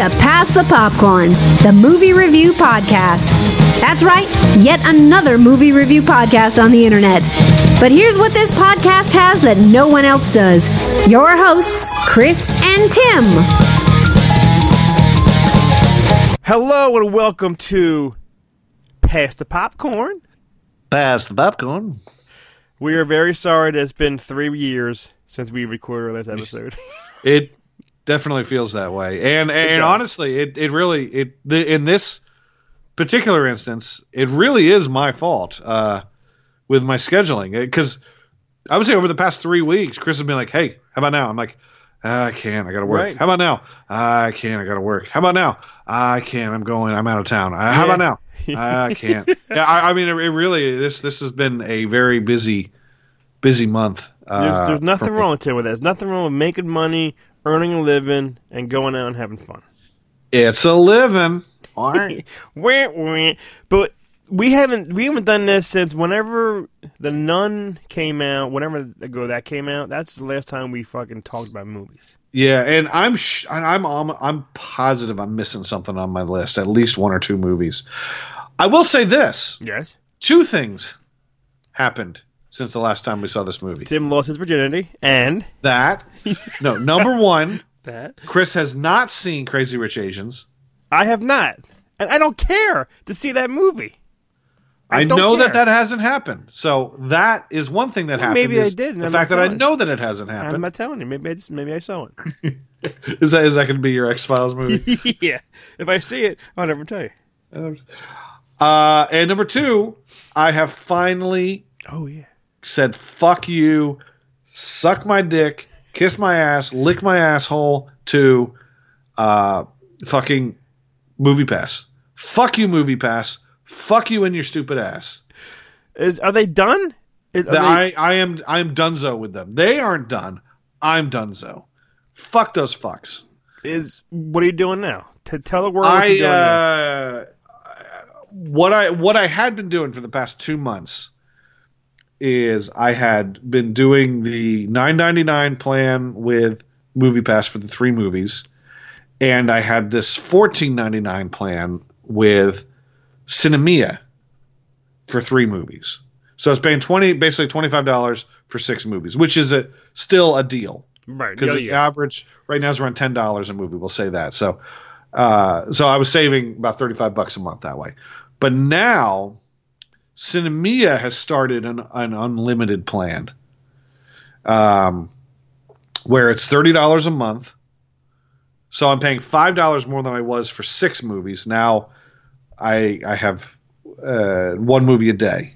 to Pass the Popcorn, the movie review podcast. That's right, yet another movie review podcast on the internet. But here's what this podcast has that no one else does your hosts, Chris and Tim. Hello and welcome to Pass the Popcorn. Pass the popcorn. We are very sorry that it's been three years since we recorded our last episode. It definitely feels that way, and and honestly, it it really it the, in this particular instance, it really is my fault uh, with my scheduling because I would say over the past three weeks, Chris has been like, "Hey, how about now?" I'm like, "Ah, "I can't. I got to work." Right. How about now? "Ah, I can't. I got to work. How about now? "Ah, I can't. I'm going. I'm out of town. Uh, How Yeah. about now? "Ah, I can't. yeah, I, I mean, it, it really this this has been a very busy busy month. Uh, There's, there's nothing for me. wrong with it. There's nothing wrong with making money, earning a living, and going out and having fun. It's a living. Wah, wah. But we haven't we haven't done this since whenever the Nun came out. Whenever ago that came out, that's the last time we fucking talked about movies. Yeah, and I'm sh- and I'm I'm I'm positive I'm missing something on my list. At least one or two movies. I will say this: Yes, two things happened since the last time we saw this movie. Tim lost his virginity, and That no, number one, that Chris has not seen Crazy Rich Asians. I have not, and I don't care to see that movie. I, don't know that care. that hasn't happened. So that is one thing that Well, happened. maybe I did, The I'm fact that I know that it hasn't happened. I'm not telling you. Maybe I just maybe I saw it. Is that is that going to be your X Files movie? yeah, if I see it, I'll never tell you. uh, and number two, I have finally Oh yeah. Said fuck you, suck my dick, kiss my ass, lick my asshole to uh fucking movie pass. Fuck you, movie pass. Fuck you and your stupid ass. Is are they done? Are The- they- I, I am I am donezo with them. They aren't done. I'm donezo. Fuck those fucks. is what are you doing now? To tell the world what I you're doing now. uh, what I what I had been doing for the past two months is I had been doing the nine ninety nine plan with Movie Pass for the three movies, and I had this fourteen ninety nine plan with Sinemia for three movies. So I was paying twenty basically twenty five dollars for six movies, which is a still a deal Right. because yeah, the yeah. average right now is around ten dollars a movie. We'll say that. So, uh, so I was saving about thirty five bucks a month that way. But now, Sinemia has started an, an unlimited plan, um, where it's thirty dollars a month. So I'm paying five dollars more than I was for six movies. Now, I I have uh, one movie a day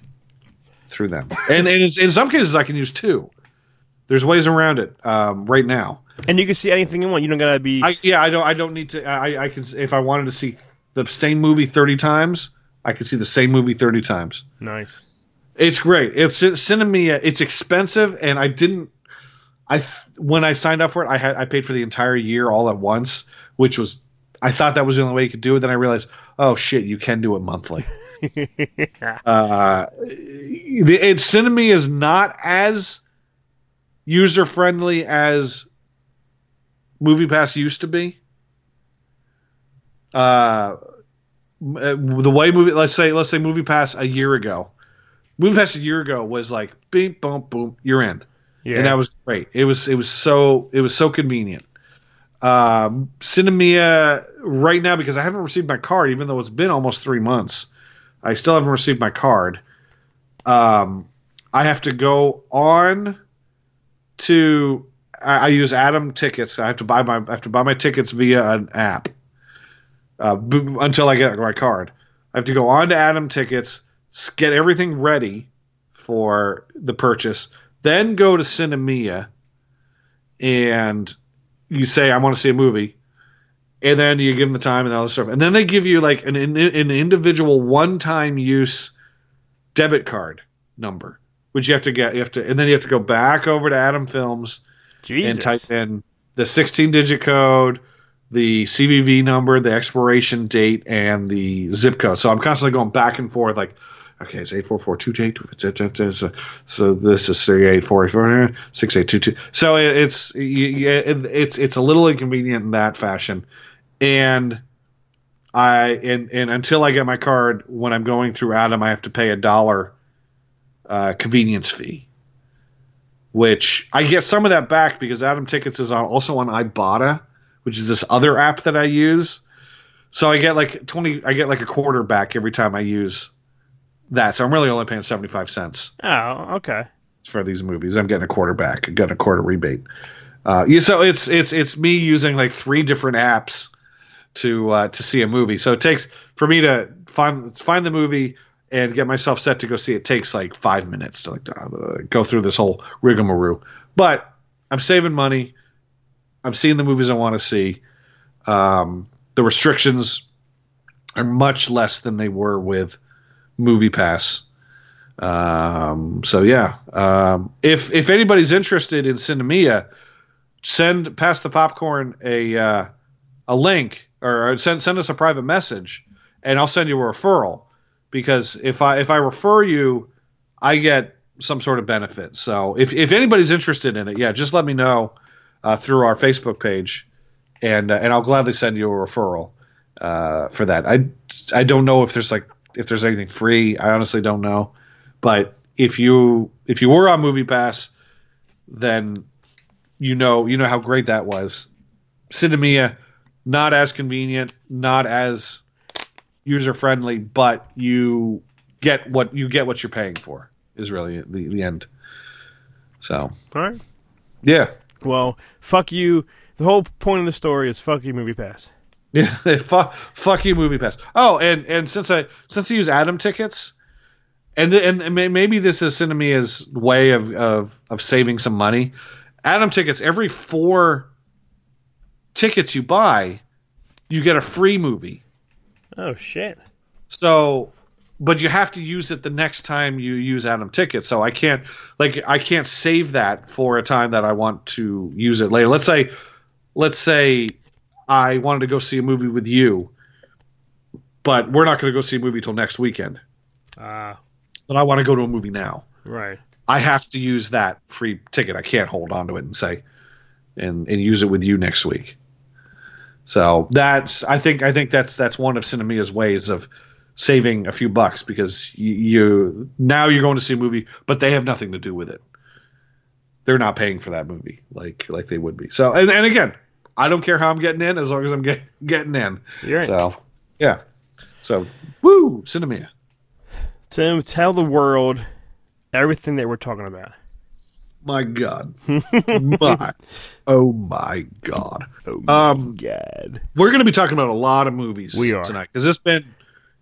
through them, and, and it's, in some cases I can use two. There's ways around it um, right now. and you can see anything you want. You don't gotta be. I yeah, I don't I don't need to I I can if I wanted to see the same movie 30 times, I could see the same movie 30 times. nice. It's great. It's Sinemia. It's expensive and I didn't I when I signed up for it, I had I paid for the entire year all at once, which was I thought that was the only way you could do it. Then I realized, oh shit, you can do it monthly. uh, the it, Sinemia is not as user friendly as MoviePass used to be. Uh, uh, the way movie, let's say, let's say movie pass a year ago, movie pass a year ago was like, beep, boom, boom, you're in Yeah. and that was great. It was it was so it was so convenient. Um, Sinemia right now because I haven't received my card, even though it's been almost three months. I still haven't received my card. Um, I have to go on to. I, I use Atom tickets. I have to buy my I have to buy my tickets via an app uh, b- until I get my card. I have to go on to Atom tickets, get everything ready for the purchase, then go to Sinemia and you say I want to see a movie, and then you give them the time and all this stuff, and then they give you like an an individual one time use debit card number, which you have to get. You have to, and then you have to go back over to Atom Films Jesus. and type in the 16 digit code, the CVV number, the expiration date, and the zip code. So I'm constantly going back and forth, like, okay, it's 844 So this is 3844 6822. So it- it's it's it's a little inconvenient in that fashion. and I and and until I get my card, when I'm going through Atom, I have to pay a dollar uh, convenience fee, which I get some of that back because Atom Tickets is also on Ibotta, which is this other app that I use. So I get like twenty, I get like a quarter back every time I use that. So I'm really only paying seventy five cents Oh, okay. for these movies. I'm getting a quarter back, I'm getting a quarter rebate. Uh, yeah, so it's it's it's me using like three different apps to uh, to see a movie. So it takes for me to find find the movie and get myself set to go see it takes like five minutes to like uh, go through this whole rigmarole. But I'm saving money. I'm seeing the movies I want to see. Um, the restrictions are much less than they were with Movie Pass. Um, so yeah, um, if if anybody's interested in Sinemia, send pass the popcorn a uh, a link or send send us a private message, and I'll send you a referral because if I if I refer you, I get some sort of benefit. So if if anybody's interested in it, yeah, just let me know uh, through our Facebook page, and uh, and I'll gladly send you a referral uh, for that. I I don't know if there's like if there's anything free. I honestly don't know, but if you if you were on Movie Pass, then you know you know how great that was. Sinemia, not as convenient, not as user friendly, but you get what you get what you're paying for is really the the end. So All right. yeah, Well, fuck you. The whole point of the story is fuck you, Movie Pass. yeah. fuck, fuck you, Movie Pass. Oh, and and since I since I use Atom tickets, and and maybe this is Sinemia's way of of of saving some money. Atom tickets every four tickets you buy, you get a free movie. Oh shit. So, but you have to use it the next time you use Atom Ticket. So I can't like I can't save that for a time that I want to use it later. Let's say, let's say I wanted to go see a movie with you, but we're not going to go see a movie till next weekend. Ah, But I want to go to a movie now. right. I have to use that free ticket. I can't hold on to it and say, and and use it with you next week. So that's I think I think that's that's one of Sinemia's ways of saving a few bucks because you, you now you're going to see a movie, but they have nothing to do with it. They're not paying for that movie like like they would be. So and, and again, I don't care how I'm getting in as long as I'm get, getting in. You're right. So yeah. So woo, Sinemia. Tim, tell the world everything that we're talking about. My God. my oh my God. Oh Um, God. we're going to be talking about a lot of movies We are. tonight because it's been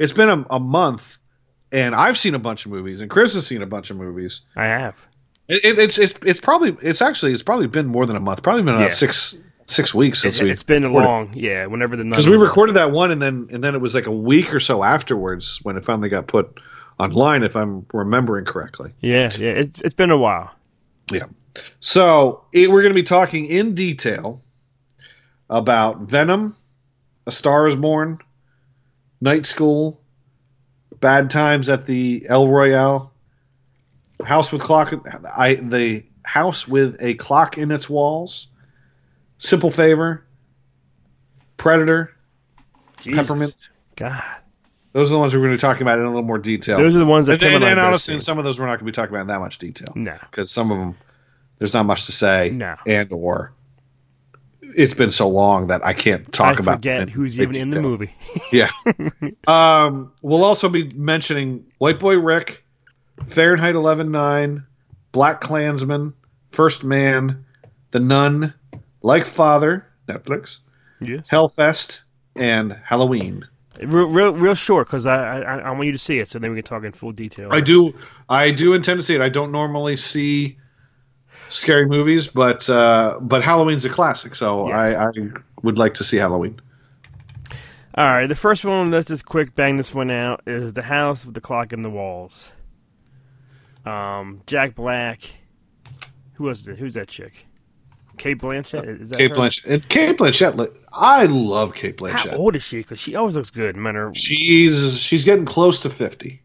it's been a, a month and I've seen a bunch of movies and Chris has seen a bunch of movies. I have. It, it, it's it's it's probably it's actually it's probably been more than a month. Probably been about Yeah. six six weeks since we. It's been a recorded. long, yeah. Whenever the because we recorded that one and then and then it was like a week or so afterwards when it finally got put online if I'm remembering correctly. Yeah, yeah. It's it's been a while. Yeah. So it, we're going to be talking in detail about Venom, A Star Is Born, Night School, Bad Times at the El Royale, House with Clock, I the House with a Clock in its Walls, Simple Favor, Predator, Jesus. Peppermint. God. Those are the ones we're going to be talking about in a little more detail. Those are the ones that and, and, and, I and honestly, seen. some of those we're not going to be talking about in that much detail No. because some of them there's not much to say No. and or it's been so long that I can't talk I about forget who's even in the movie. Yeah. um, we'll also be mentioning White Boy Rick, Fahrenheit 11.9, Black Klansman, First Man, The Nun, Like Father, Netflix, yes. Hellfest, and Halloween. Real, real, real short because I, I I want you to see it, so then we can talk in full detail. I do I do intend to see it. I don't normally see scary movies, but uh, but Halloween's a classic, so Yes. I, I would like to see Halloween. All right, the first one. Let's just quick bang this one out. Is the house with the clock in the walls. Um, Jack Black. Who was it? Who's that chick? Cate Blanchett. Is that Kate her? Blanchett and Cate Blanchett. I love Cate Blanchett. How old is she? Because she always looks good. No matter. She's she's getting close to fifty.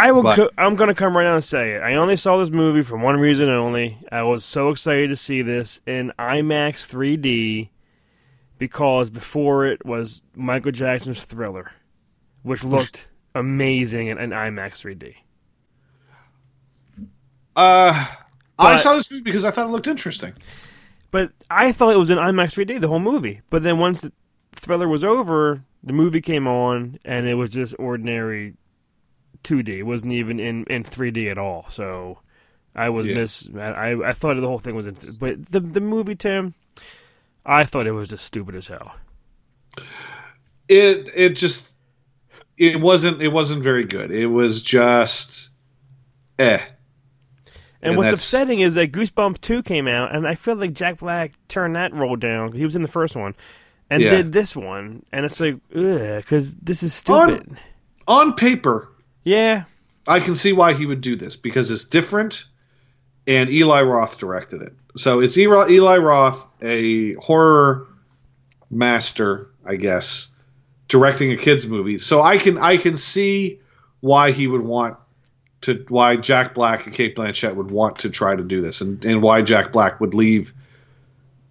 I will. but- Co- I'm going to come right out and say it. I only saw this movie for one reason only. I was so excited to see this in IMAX 3D. because before it was Michael Jackson's Thriller, which looked amazing in, in IMAX 3D. Uh, I saw this movie because I thought it looked interesting. But I thought it was in IMAX 3D the whole movie. But then once the Thriller was over, the movie came on and it was just ordinary 2D. It wasn't even in, in 3D at all. So I was Yeah. miss. I I thought the whole thing was in. Th- but the the movie Tim, I thought it was just stupid as hell. It it just it wasn't it wasn't very good. It was just eh. And And what's that's- upsetting is that Goosebumps 2 came out, and I feel like Jack Black turned that role down. He was in the first one, and Yeah. did this one, and it's like, ugh, because this is stupid. On paper, yeah, I can see why he would do this because it's different, and Eli Roth directed it. So it's Eli, Roth, a horror master, I guess, directing a kids movie. So I can I can see why he would want to why Jack Black and Cate Blanchett would want to try to do this, and and why Jack Black would leave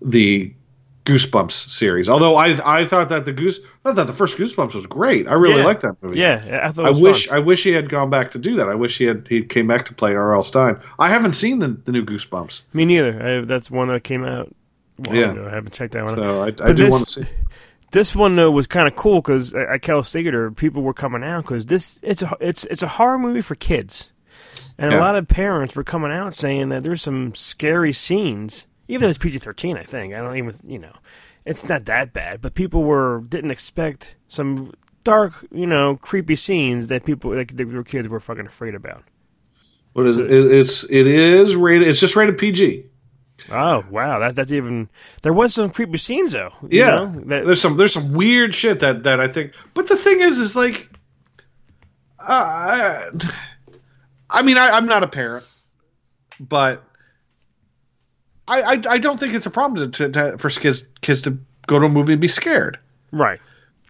the Goosebumps series. Although I I thought that the Goose I thought the first Goosebumps was great. I really Yeah. liked that movie. yeah. I thought. It I wish fun. I wish he had gone back to do that. I wish he had he came back to play R.L. Stine. I haven't seen the, the new Goosebumps, Me neither. I, that's one that came out. Yeah. ago. I haven't checked that one. out. so I, I do this- want to see. This one though was kind of cool because uh, at Cal Theater people were coming out because this it's a it's it's a horror movie for kids, and a lot of parents were coming out saying that there's some scary scenes. Even though it's PG thirteen, I think I don't even you know, it's not that bad. But people were didn't expect some dark you know creepy scenes that people like their kids were fucking afraid about. What is it? it? It's it is rated. It's just rated PG. Oh wow, that that's even there was some creepy scenes though. you Yeah, know, that, there's some there's some weird shit that that I think. But the thing is, is like, uh, I, I mean, I, I'm not a parent, but I, I I don't think it's a problem to, to, for kids kids to go to a movie and be scared. right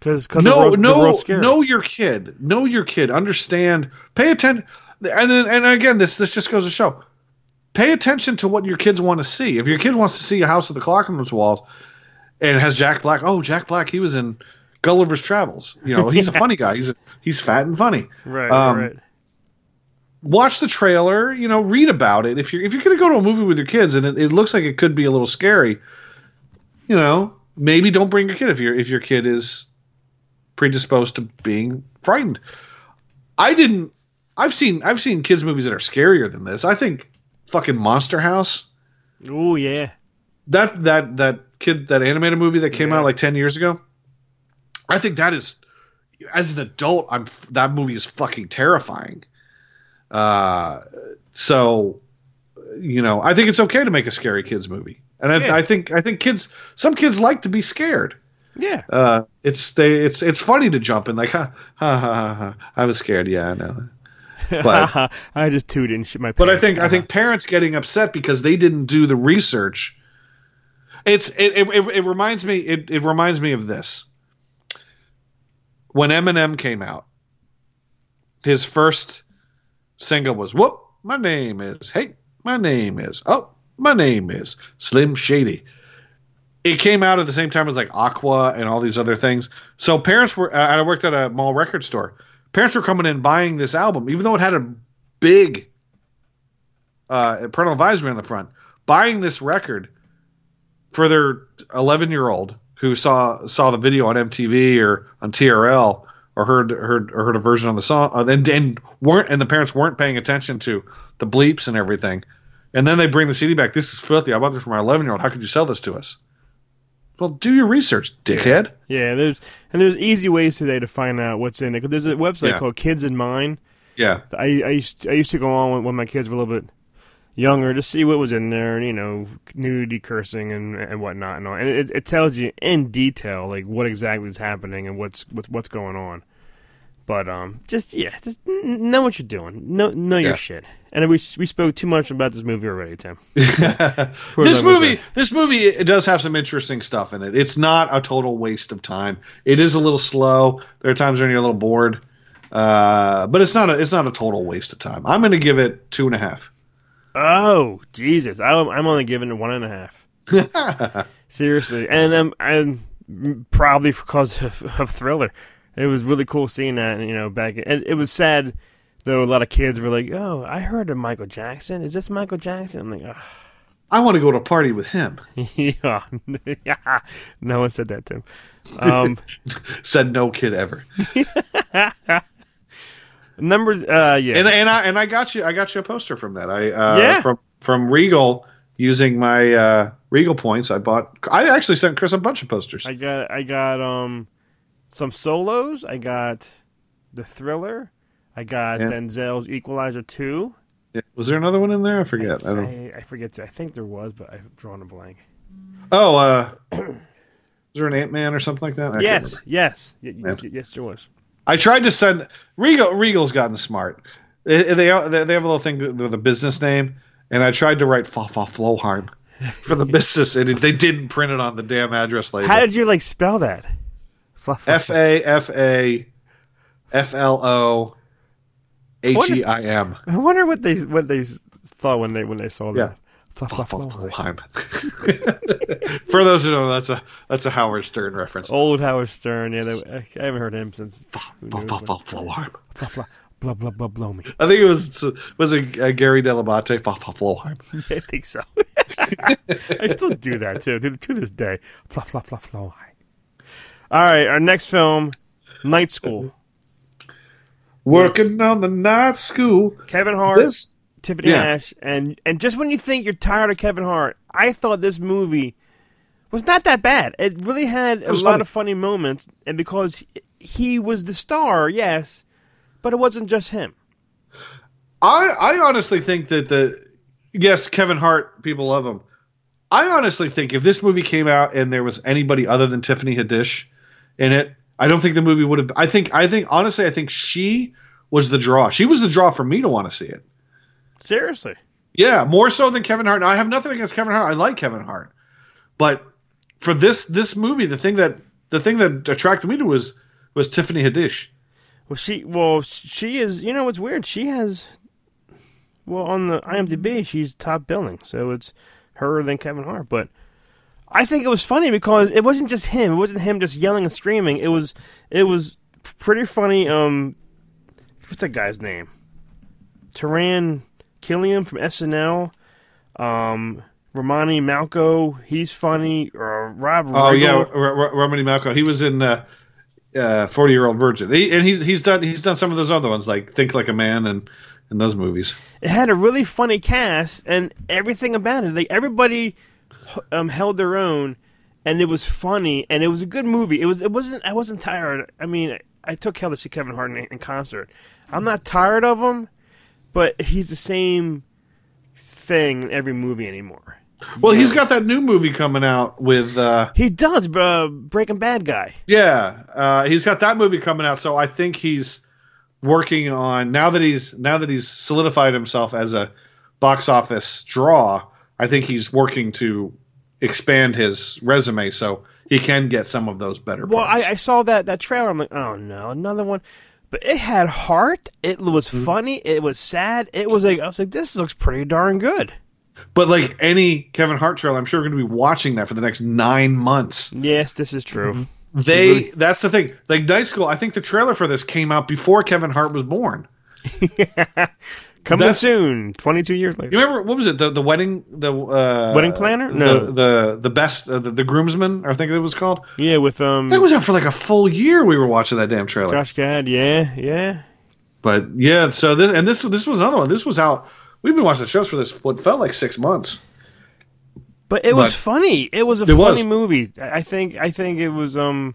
because no, no, know your kid. Know your kid. Understand. Pay attention. And and again, this this just goes to show. Pay attention to what your kids want to see. If your kid wants to see a house with a clock on its walls, and has Jack Black. Oh, Jack Black. He was in Gulliver's Travels. You know, he's a funny guy. He's a, he's fat and funny. right, um, right. Watch the trailer. You know, read about it. If you're if you're going to go to a movie with your kids and it, it looks like it could be a little scary, you know, maybe don't bring your kid if your if your kid is predisposed to being frightened. I didn't. I've seen I've seen kids movies that are scarier than this. I think fucking Monster House. Oh yeah. That that that kid that animated movie that came Yeah. out like ten years ago. I think that is, as an adult, I'm that movie is fucking terrifying. Uh, so, you know, I think it's okay to make a scary kids movie, and I, Yeah. I think I think kids some kids like to be scared. Yeah. Uh, it's they it's it's funny to jump in like ha ha ha ha. ha. I was scared. Yeah, I know. But- I just tooted and shit my But I think I think parents getting upset because they didn't do the research. It's it it, it, it reminds me it, it reminds me of this. When Eminem came out, his first single was "Whoop, my name is Hey, my name is Oh, my name is Slim Shady." It came out at the same time as like Aqua and all these other things. So parents were. I worked at a mall record store. Parents were coming in buying this album, even though it had a big uh, parental advisory on the front, buying this record for their 11 year old who saw saw the video on MTV or on TRL or heard heard or heard a version on the song uh, and, and weren't and the parents weren't paying attention to the bleeps and everything, and then they bring the CD back. This is filthy. I bought this for my 11 year old. How could you sell this to us? Well, do your research, dickhead. Yeah, there's and there's easy ways today to find out what's in it. there's a website Yeah. called Kids in Mind. Yeah, I I used I used to go on when, when my kids were a little bit younger to see what was in there, and you know, nudity, cursing, and and whatnot, and all. And it, it tells you in detail like what exactly is happening and what's what's what's going on. But um, just yeah, just know what you're doing. Know know Yeah. your shit. And we we spoke too much about this movie already, Tim. this movie was this movie it does have some interesting stuff in it it's not a total waste of time it is a little slow there are times when you're a little bored uh, but it's not a it's not a total waste of time i'm going to give it two and a half Oh Jesus! I'm I'm only giving it one and a half. Seriously, and um, and probably because of, of Thriller. It was really cool seeing that, you know, back. And it was sad though. A lot of kids were like, "Oh, I heard of Michael Jackson. Is this Michael Jackson?" I'm like. I want to go to a party with him. yeah, no one said that, Tim. Um, Said no kid ever. Number, uh, yeah, And and I and I got you I got you a poster from that. I uh, Yeah. from from Regal using my uh, Regal points. I bought. I actually sent Chris a bunch of posters. I got, I got, um, some solos. I got the Thriller. I got Yeah. Denzel's Equalizer two. Yeah. Was there another one in there? I forget. I don't. I, I forget. To, I think there was, but I've drawn a blank. Oh, uh, was there an Ant Man or something like that? I yes, yes, y- yes, there was. I tried to send Regal. Regal's gotten smart. They they, have a little thing with a business name, and I tried to write Fa Fa Floheim for the business, and they didn't print it on the damn address label. How did you like spell that? F A F A F L O H E I M. I wonder what they what they thought when they when they saw that. Fluff, fluff. Floheim. For those who don't know, that's a that's a Howard Stern reference. Old Howard Stern. Yeah, they, I haven't heard him since. who Fa knows Fa when. Fa Floheim. Fluff, fluff, blah blah blah blow me. I think it was was it uh, Gary Dell'Abate. Fa Fa Floheim. I think so. I still do that too to, to this day. Fluff fluff fluff fluff. All right, our next film, Night School. Working on the night school. Kevin Hart, This Tiffany yeah. Ash, and and just when you think you're tired of Kevin Hart, I thought this movie was not that bad. It really had a lot funny. of funny moments, and because he was the star, yes, but it wasn't just him. I I honestly think that the yes Kevin Hart people love him. I honestly think if this movie came out and there was anybody other than Tiffany Haddish in it, I don't think the movie would have. I think I think honestly I think she was the draw. She was the draw for me to want to see it. Seriously. Yeah, more so than Kevin Hart. Now, I have nothing against Kevin Hart. I like Kevin Hart, but for this this movie, the thing that the thing that attracted me to was was Tiffany Haddish. Well, she well she is. You know what's weird? She has well on the IMDb she's top billing, so it's her than Kevin Hart. But I think it was funny because it wasn't just him. It wasn't him just yelling and screaming. It was it was pretty funny. Um, what's that guy's name? Taran Killam from SNL. Um, Romany Malco, he's funny. Uh, Rob. Oh Riggle. yeah, R- R- Romany Malco. He was in uh, uh, Forty Year Old Virgin, he, and he's he's done he's done some of those other ones like Think Like a Man and and those movies. it had a really funny cast and everything about it. Like everybody um, held their own, and it was funny and it was a good movie. It was. It wasn't. I wasn't tired. I mean, I took hell to see Kevin Hart in, in concert. I'm not tired of him, but he's the same thing in every movie anymore. Well, he's got that new movie coming out with uh, He does, uh, Breaking Bad guy. yeah, uh, he's got that movie coming out. So I think he's working on now that he's now that he's solidified himself as a box office draw. I think he's working to expand his resume so he can get some of those better. Well, parts. I, I saw that that trailer. I'm like, oh no, another one. But it had heart. It was Mm-hmm. funny. It was sad. It was like I was like, this looks pretty darn good. But like any Kevin Hart trailer, I'm sure we're going to be watching that for the next nine months. Yes, this is true. They that's the thing. Like Night School, I think the trailer for this came out before Kevin Hart was born. Coming That's- soon, 22 years later. You remember what was it? The the wedding the uh, Wedding Planner? No. the the the best uh, the, the groomsman. I think it was called. Yeah, with um That was out for like a full year. We were watching that damn trailer. Josh Gad. Yeah, yeah. But yeah, so this and this this was another one. This was out. We've been watching the shows for this. What felt like six months. But it was But- funy. It was a It funny was. movie. I I think I think it was um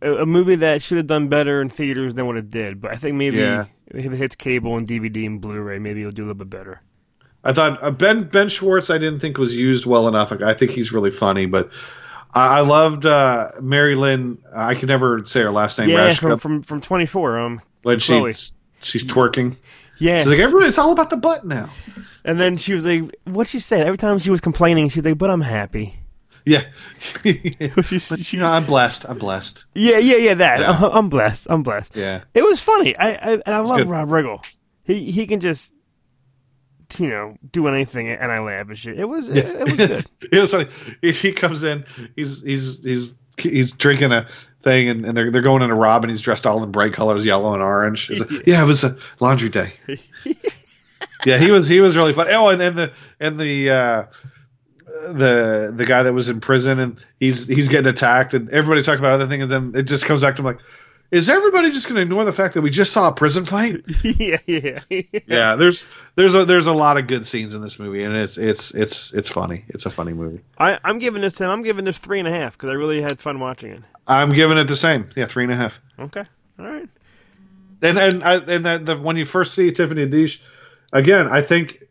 a a movie that should have done better in theaters than what it did. But I think maybe Yeah. If it hits cable and DVD and Blu-ray, maybe it'll do a little bit better. I thought uh, Ben Ben Schwartz. I didn't think was used well enough. I think he's really funny, but I, I loved uh, Mary Lynn. I can never say her last name. Yeah, Rashka, from from from 24. Um, when Chloe. she she's twerking. yeah. She's like, everybody, it's all about the butt now. and then she was like, "What she said?" Every time she was complaining, she was like, "But I'm happy." Yeah. She- but you know, I'm blessed. I'm blessed. Yeah, yeah, yeah. That Yeah. I'm blessed. I'm blessed. Yeah. It was funny. I, I and I love good. Rob Riggle. He he can just you know do anything, and I laugh and shit. It was it, it was good. it was funny. He, he comes in. He's he's he's he's drinking a thing, and, and they're they're going in a rob, and he's dressed all in bright colors, yellow and orange. Like, yeah, it was a laundry day. yeah, he was he was really fun. Oh, and then the and the. Uh, the the guy that was in prison and he's he's getting attacked and everybody talks about other things and then it just comes back to him like is everybody just going to ignore the fact that we just saw a prison fight? yeah, yeah, yeah. There's there's a there's a lot of good scenes in this movie, and it's it's it's it's funny. It's a funny movie. I, I'm giving this I'm giving this three and a half because I really had fun watching it. I'm giving it the same. Yeah, three and a half. Okay, all right. And and I, and that the, when you first see Tiffany Haddish, again, I think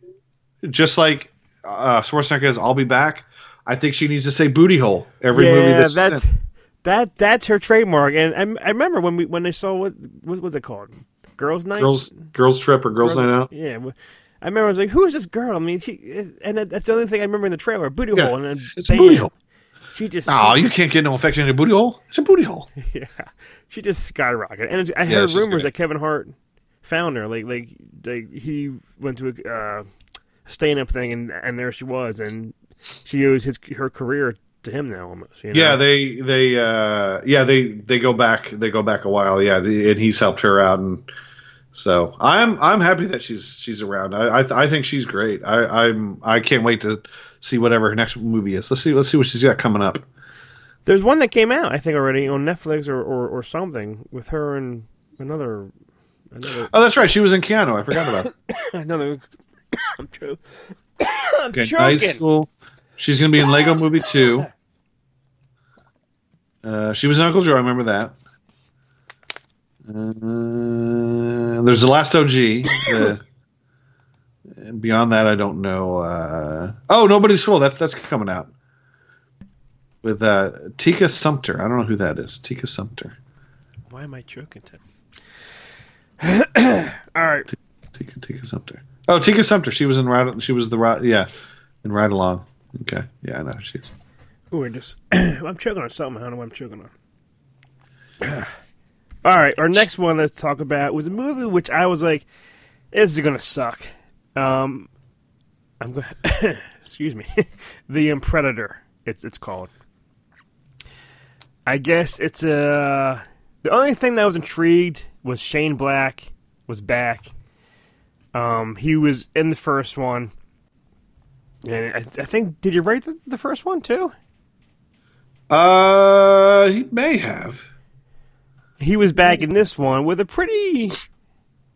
just like uh, Schwarzenegger's "I'll be back," I think she needs to say "booty hole" every yeah, movie that's. that's that that's her trademark. And I, I remember when we when they saw what what was it called, Girls Night, Girls Girls Trip or Girls, Night Out. Yeah, I remember I was like, who's this girl? I mean, she and that's the only thing I remember in the trailer. Booty Yeah, hole, and then It's a bam, booty hole. She just Oh, you can't get no affection in a booty hole. It's a booty hole. yeah, she just skyrocketed. And I heard she's rumors that Kevin Hart found her. Like like like he went to a uh, stand up thing, and and there she was, and she owes his her career to him now almost. You know? Yeah, they they uh yeah they they go back they go back a while. Yeah, and he's helped her out, and so I'm I'm happy that she's she's around. I I, I think she's great. I I'm I can't wait to see whatever her next movie is. Let's see let's see what she's got coming up. There's one that came out, I think, already on Netflix or, or, or something with her and another another Oh, that's right. She was in Keanu. I forgot about it. another. I'm true. I'm Okay, choking. Night School. She's gonna be in Lego Movie two. Uh, she was in Uncle Joe. I remember that. Uh, there's the last OG. The, and beyond that, I don't know. Uh, oh, nobody's fool. That's that's coming out with uh, Tika Sumpter. I don't know who that is. Tika Sumpter. Why am I choking? Tim? All right. Tika Tika Sumpter. Oh, Tika Sumpter. She was in Ride. She was the ride. Yeah, in Ride Along. Okay. Yeah, I know she is. Ooh, just I'm choking on something. I don't know what I'm choking on. All right, our next one let's talk about was a movie which I was like, "This is gonna suck." Um, I'm going. excuse me, The Predator. It's it's called. I guess it's uh the only thing that was intrigued was Shane Black was back. Um, he was in the first one, and I, I think did you write the, the first one too? Uh, he may have. he was back in this one with a pretty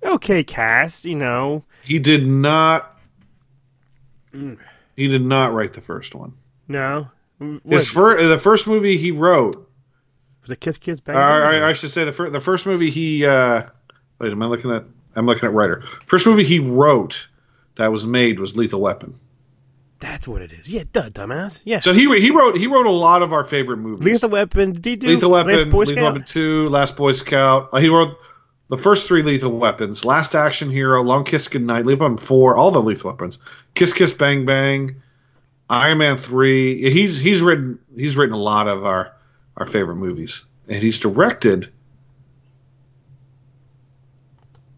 okay cast, you know. He did not. He did not write the first one. No, what, His fir- the first movie he wrote. was it Kiss Kiss Bang? Uh? I, I should say the first the first movie he. Uh, wait, am I looking at? I'm looking at writer. First movie he wrote that was made was Lethal Weapon. That's what it is. Yeah, duh, dumbass. Yes. So he he wrote he wrote a lot of our favorite movies. Lethal Weapon. Did he do Lethal Last Weapon, Boy Lethal Scout? Weapon Two, Last Boy Scout. Uh, he wrote the first three Lethal Weapons, Last Action Hero, Long Kiss Goodnight, Lethal Weapon Four, all the Lethal Weapons, Kiss Kiss Bang Bang, Iron Man Three. He's he's written he's written a lot of our our favorite movies, and he's directed.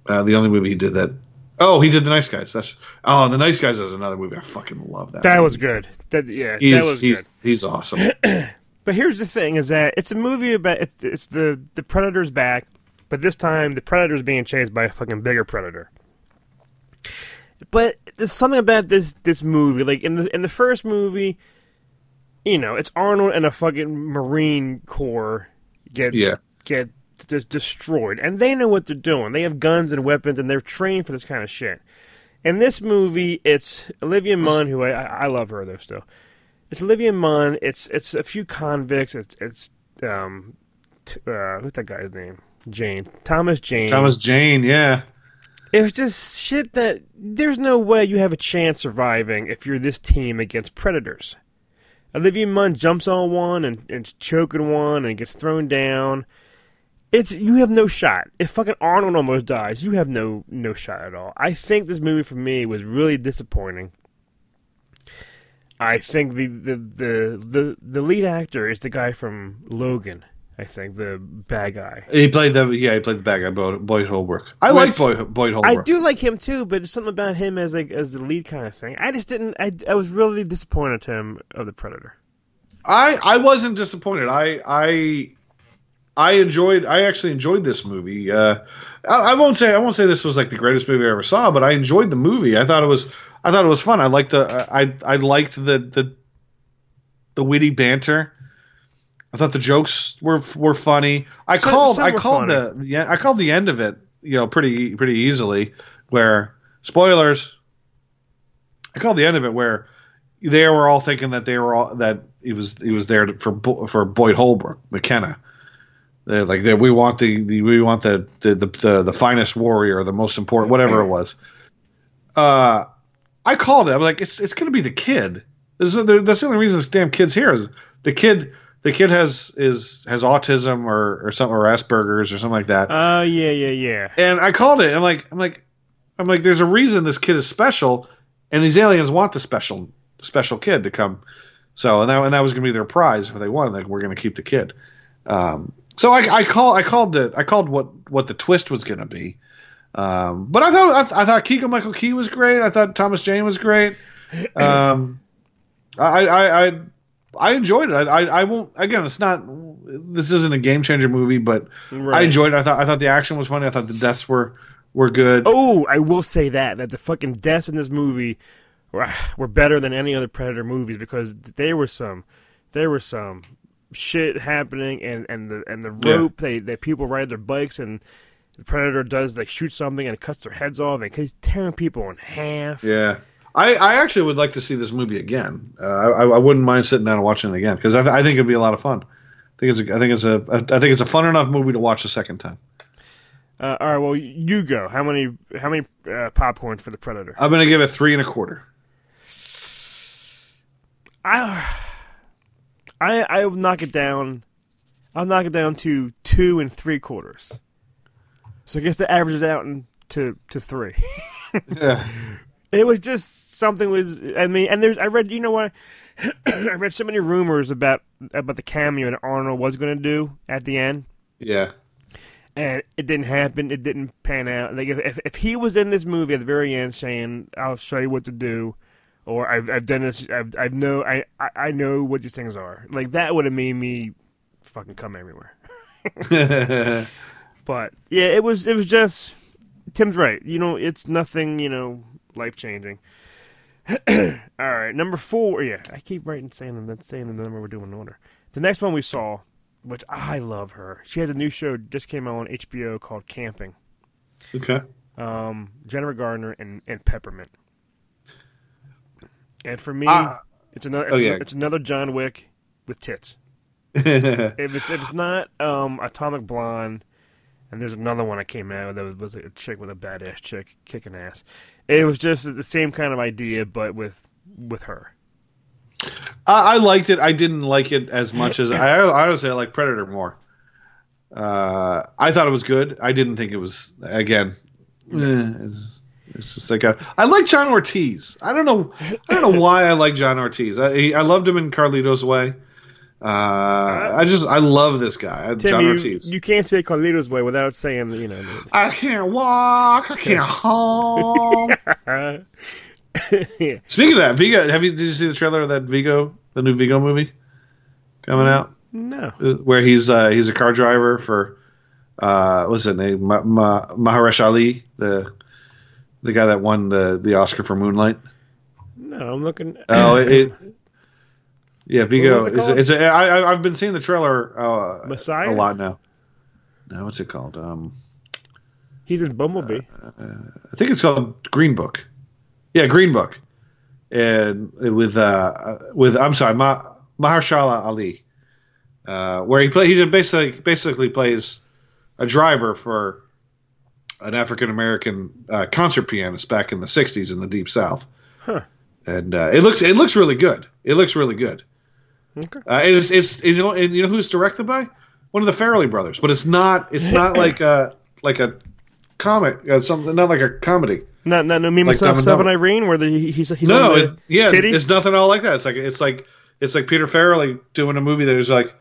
Uh, the only movie he did that. Oh, he did the Nice Guys. That's oh, the Nice Guys is another movie I fucking love. That That movie. was good. That yeah, He's that was good. he's he's awesome. But here's the thing: is that it's a movie about it's, it's the the predator's back, but this time the predator's being chased by a fucking bigger predator. But there's something about this this movie, like in the in the first movie, you know, it's Arnold and a fucking Marine Corps get Yeah. get just destroyed, and they know what they're doing. They have guns and weapons, and they're trained for this kind of shit. In this movie, it's Olivia Munn, who I, I love her though still. It's Olivia Munn. It's it's a few convicts. It's it's um, t- uh, what's that guy's name? Jane Thomas Jane. Thomas Jane, yeah. It was just shit that there's no way you have a chance surviving if you're this team against predators. Olivia Munn jumps on one and, and choking one and gets thrown down. It's you have no shot. If fucking Arnold almost dies, you have no no shot at all. I think this movie for me was really disappointing. I think the the the the, the lead actor is the guy from Logan. I think the bad guy. He played the yeah, he played the bad guy, Boyd, Holbrook. I like Boyd, Boyd Holbrook. I do like him too, but it's something about him as like as the lead kind of thing. I just didn't. I, I was really disappointed to him of the Predator. I I wasn't disappointed. I I I enjoyed. I actually enjoyed this movie. Uh, I, I, won't say I won't say this was like the greatest movie I ever saw, but I enjoyed the movie. I thought it was. I thought it was fun. I liked the. I I liked the the the witty banter. I thought the jokes were were funny. I some, called I called funny. the yeah I called the end of it you know pretty pretty easily where spoilers. I called the end of it where they were all thinking that they were all that he was he was there for for Boyd Holbrook McKenna. They're like they, we want the, the we want the the, the the the finest warrior, the most important, whatever it was. Uh, I called it. I'm like, it's it's gonna be the kid. That's the only reason this damn kid's here is the kid. The kid has is has autism or or something or Asperger's or something like that. Oh uh, yeah, yeah, yeah. And I called it. I'm like, I'm like, I'm like, there's a reason this kid is special, and these aliens want the special special kid to come. So and that and that was going to be their prize if they won. Like we're going to keep the kid. Um, so I, I call I called it I called what what the twist was going to be. Um, but I thought I, th- I thought Keegan Michael Key was great. I thought Thomas Jane was great. Um, I, I, I I enjoyed it. I, I, I won't again. It's not. This isn't a game changer movie, but right. I enjoyed it. I thought I thought the action was funny. I thought the deaths were were good. Oh, I will say that that the fucking deaths in this movie were better than any other Predator movies because there were some, there were some shit happening and, and the and the rope yeah. they they people ride their bikes and the predator does like shoot something and it cuts their heads off and he's tearing people in half. Yeah. I, I actually would like to see this movie again. Uh, I, I wouldn't mind sitting down and watching it again because I, th- I think it'd be a lot of fun. I think it's a, I think it's a I think it's a fun enough movie to watch a second time. Uh, all right, well you go. How many how many uh, popcorn for the Predator? I'm gonna give it three and a quarter. I I I'll knock it down. I'll knock it down to two and three quarters. So I guess the average is out to to three. yeah. It was just something was I mean and there's I read you know what I read so many rumors about about the cameo that Arnold was going to do at the end. Yeah. And it didn't happen. It didn't pan out. Like if if he was in this movie at the very end saying, "I'll show you what to do," or I've I've done this. I've I've know I I know what these things are. Like that would have made me fucking come everywhere. but yeah, it was it was just Tim's right. You know, it's nothing. You know, life changing. All right, number four. Yeah, I keep writing saying them. that saying the number we're doing in order. The next one we saw, which I love her. She has a new show just came out on HBO called Camping. Okay. Um, Jennifer Garner and, and Peppermint. And for me, uh, it's another it's, oh, yeah. it's another John Wick with tits. if it's if it's not um, Atomic Blonde, and there's another one that came out that was, was a chick with a badass chick kicking ass. It was just the same kind of idea, but with with her. I, I liked it. I didn't like it as much as I. I honestly I like Predator more. Uh, I thought it was good. I didn't think it was again. Eh, it's just like a, I like John Ortiz. I don't know. I don't know why I like John Ortiz. I I loved him in Carlito's Way. Uh, I just I love this guy, Tim, John you, Ortiz. You can't say Carlito's Way without saying you know. I can't walk. I can't home. Speaking of that, Viggo, have you did you see the trailer of that Viggo, the new Viggo movie coming out? No. Uh, where he's uh, he's a car driver for uh, what's his name? Ma- Ma- Ali, the the guy that won the the Oscar for Moonlight? No, I'm looking. Oh, it, it yeah, Viggo. It it's, it's a, I, I've been seeing the trailer uh, Messiah a lot now. Now what's it called? Um, he's in Bumblebee. Uh, uh, I think it's called Green Book. Yeah, Green Book, and with uh, with I'm sorry, Ma, Mahershala Ali, uh, where he play he basically basically plays a driver for an African American uh, concert pianist back in the '60s in the Deep South, huh. and uh, it looks it looks really good. It looks really good. Okay. Uh, it's, it's you know and you know who's directed by one of the Farrelly brothers, but it's not it's not like a like a comic uh, something not like a comedy. Not not no me like Seven Irene where the he's, he's no it, yeah titty? it's nothing all like that. It's like it's like it's like Peter Farrelly doing a movie that is like,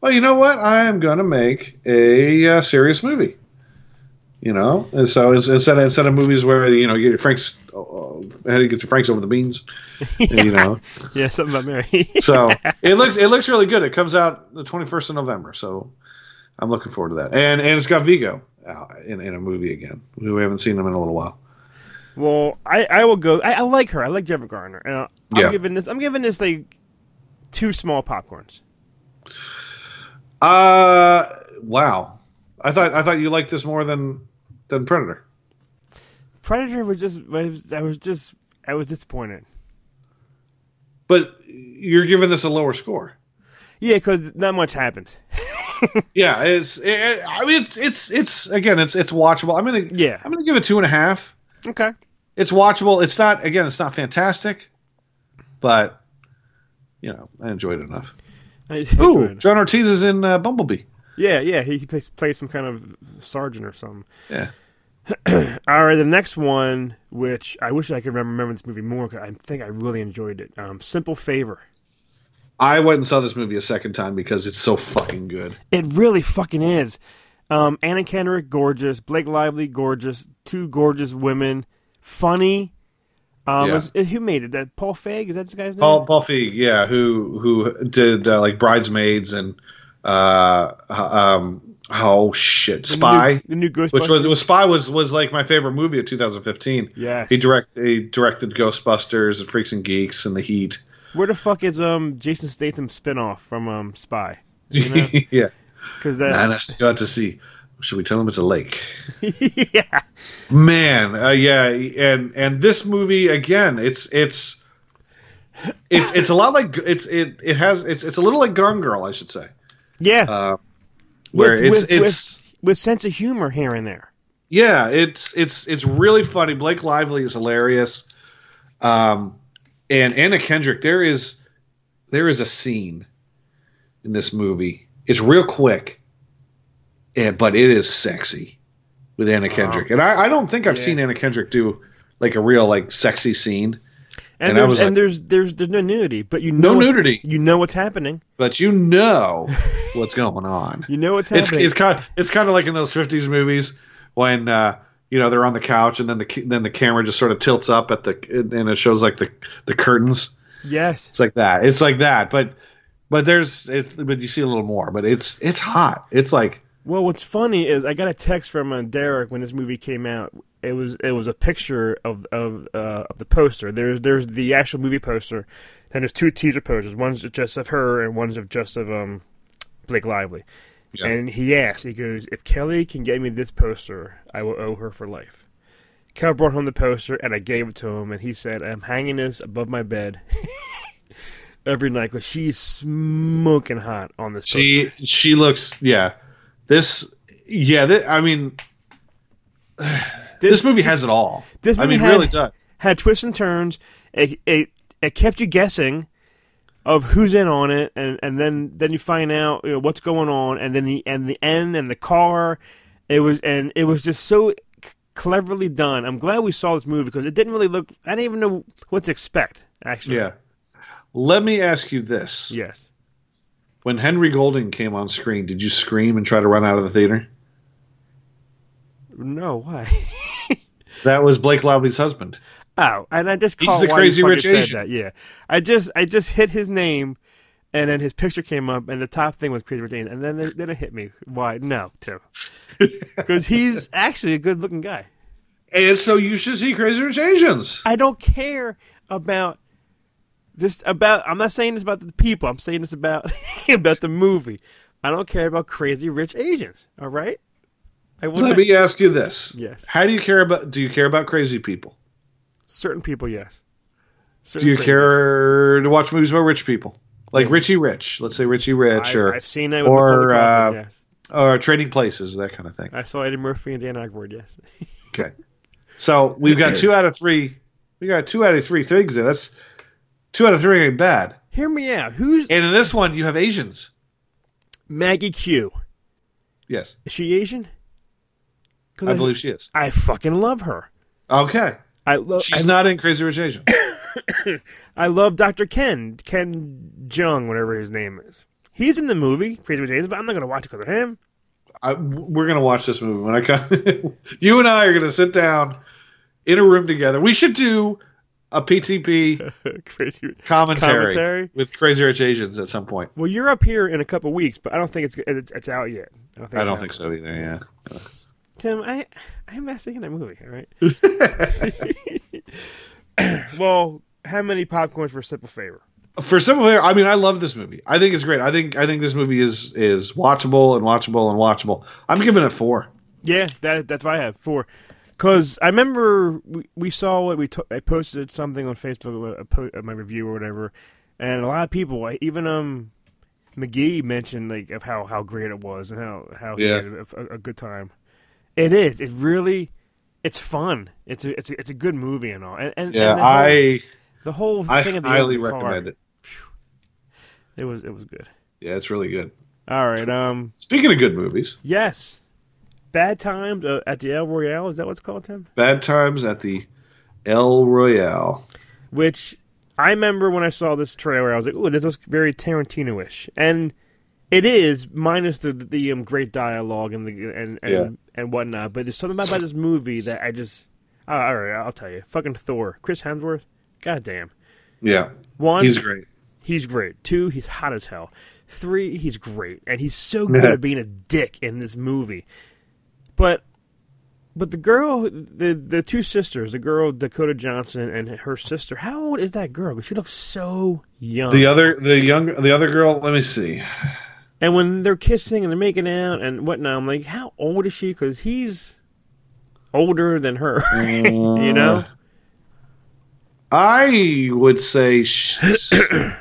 well you know what I am gonna make a uh, serious movie. You know, and so instead of, instead of movies where you know you get Frank's uh, how do you get to Frank's over the beans? You know, Yeah, something about Mary. so it looks it looks really good. It comes out the 21st of November, so I'm looking forward to that. And and it's got Viggo in, in a movie again. We haven't seen him in a little while. well, I, I will go. I, I like her. I like Jennifer Garner. And uh, I'm Yeah. giving this. I'm giving this like two small popcorns. Uh, wow. I thought I thought you liked this more than than Predator. Predator was just. Was, I was just. I was disappointed. But you're giving this a lower score. Yeah, because not much happened. Yeah, it's. It, I mean, it's it's it's again, it's it's watchable. I'm gonna Yeah. I'm gonna give it two and a half. Okay. It's watchable. It's not again, it's not fantastic, but you know, I enjoyed it enough. Ooh, John Ortiz is in uh, Bumblebee. Yeah, yeah. He, he plays plays some kind of sergeant or something. Yeah. All right, the next one, which I wish I could remember this movie more. 'cause I think I really enjoyed it. Um, Simple Favor. I went and saw this movie a second time because it's so fucking good. It really fucking is. Um, Anna Kendrick, gorgeous. Blake Lively, gorgeous. Two gorgeous women. Funny. Um, Yeah. was- who made it? That Paul Feig? Is that this guy's name? Paul Paul Feig, yeah, who who did uh, like Bridesmaids and uh um oh shit, The Spy, new, the new Ghostbusters. which was, was Spy was was like my favorite movie of 2015. yes. He direct he directed Ghostbusters and Freaks and Geeks and The Heat. Where the fuck is um Jason Statham spinoff from um Spy? You know? yeah, Because that man has to go out to sea. Should we tell him it's a lake? yeah. Man, uh, yeah, and and this movie again, it's it's it's it's a lot like it's it it has it's it's a little like Gone Girl, I should say, Yeah. uh, where With- it's with- it's with sense of humor here and there. yeah, it's it's it's really funny. Blake Lively is hilarious, um, and Anna Kendrick. There is there is a scene in this movie. It's real quick, and, but it is sexy with Anna Kendrick. And I, I don't think I've Yeah. seen Anna Kendrick do like a real like sexy scene. And, And there's and like- there's there's there's no nudity, but you know what's- nudity. You know what's happening. but you know what's going on. You know what's happening. it's kind of, it's kind of like in those fifties movies when uh, you know they're on the couch and then the then the camera just sort of tilts up at the and it shows like the the curtains. yes. It's like that. It's like that. But but there's it's, but you see a little more. But it's it's hot. It's like Well, what's funny is I got a text from uh, Derek when this movie came out. It was it was a picture of of uh, of the poster. There's there's the actual movie poster, and there's two teaser posters. One's just of her, and one's of just of um Blake Lively. Yeah. And he asked, he goes, "If Kelly can get me this poster, I will owe her for life." Kelly brought home the poster, and I gave it to him, and he said, "I'm hanging this above my bed." Every night, because she's smoking hot on this. poster. she she looks yeah. This yeah. I mean this, movie has it all. this I movie mean had- really does. had twists and turns. It, it it kept you guessing of who's in on it, and, and then then you find out you know, what's going on, and then the and the end and the car. It was and it was just so cleverly done. I'm glad we saw this movie because it didn't really look. I didn't even know what to expect. Actually, Yeah. Let me ask you this. Yes. When Henry Golding came on screen, did you scream and try to run out of the theater? No, why? That was Blake Lively's husband. Oh, and I just He's the crazy rich Asian. That. Yeah, I just I just hit his name, and then his picture came up, and the top thing was Crazy Rich Asian, and then it, then it hit me. Why? No, Tim, because he's actually a good looking guy. And so you should see Crazy Rich Asians. I don't care about this about. I'm not saying this about the people. I'm saying this about about the movie. I don't care about Crazy Rich Asians. All right. I Let me ask you this. Yes. How do you care about do you care about crazy people? certain people, yes. Do you Certain care to watch movies about rich people? Like Richie Rich, let's say Richie Rich things. or I, I've seen that with or, uh, yes. or Trading Places, that kind of thing. I saw Eddie Murphy and Dan Aykroyd. Yes. Okay. So we've got two out of three. We got two out of three things there. That's two out of three ain't bad. Hear me out. Who's And in this one, you have Asians. Maggie Q? Yes, Is she Asian? 'Cause I believe she is. I fucking love her. Okay, I love. she's I, not in Crazy Rich Asians. I love Dr. Ken Ken Jeong, whatever his name is. He's in the movie Crazy Rich Asians, but I'm not gonna watch it because of him. I, we're gonna watch this movie when I come. you and I are gonna sit down in a room together. We should do a PTP Crazy. commentary, Commentary? with Crazy Rich Asians at some point. Well, you're up here in a couple weeks, but I don't think it's it's, it's out yet. I don't think, I don't think so either. Yeah. Tim, I I'm not seeing that movie. All right. well, how many popcorns for a simple favor? For of it, I mean, I love this movie. I think it's great. I think I think this movie is is watchable and watchable and watchable. I'm giving it four. Yeah, that that's what I have four. Because I remember we, we saw it. We to, I posted something on Facebook, a po- uh, my review or whatever, and a lot of people, even um, McGee mentioned like of how, how great it was and how how he Yeah. had a, a, a good time. It is. It really. It's fun. It's a it's a, it's a good movie and all. And, and Yeah, and the whole, I the whole I thing at the highly end of the car, recommend it. It was it was good. Yeah, it's really good. All right. Um. Speaking of good movies, Yes. Bad times uh, at the El Royale. Is that what's called, Tim? Bad Times at the El Royale. which I remember when I saw this trailer, I was like, "Ooh, this looks very Tarantino-ish," and it is, minus the the um, great dialogue and the and and, Yeah. and whatnot. But there's something about, about this movie that I just, uh, all right, I'll tell you, fucking Thor, Chris Hemsworth, goddamn. Yeah, One, he's great. he's great. Two, he's hot as hell. Three, he's great, and he's so good at being a dick in this movie. But, but the girl, the the two sisters, the girl Dakota Johnson and her sister. How old is that girl? She looks so young. The other, the young, the other girl. Let me see. and when they're kissing and they're making out and whatnot, I'm like, how old is she? Because he's older than her. you know? I would say, she's, uh,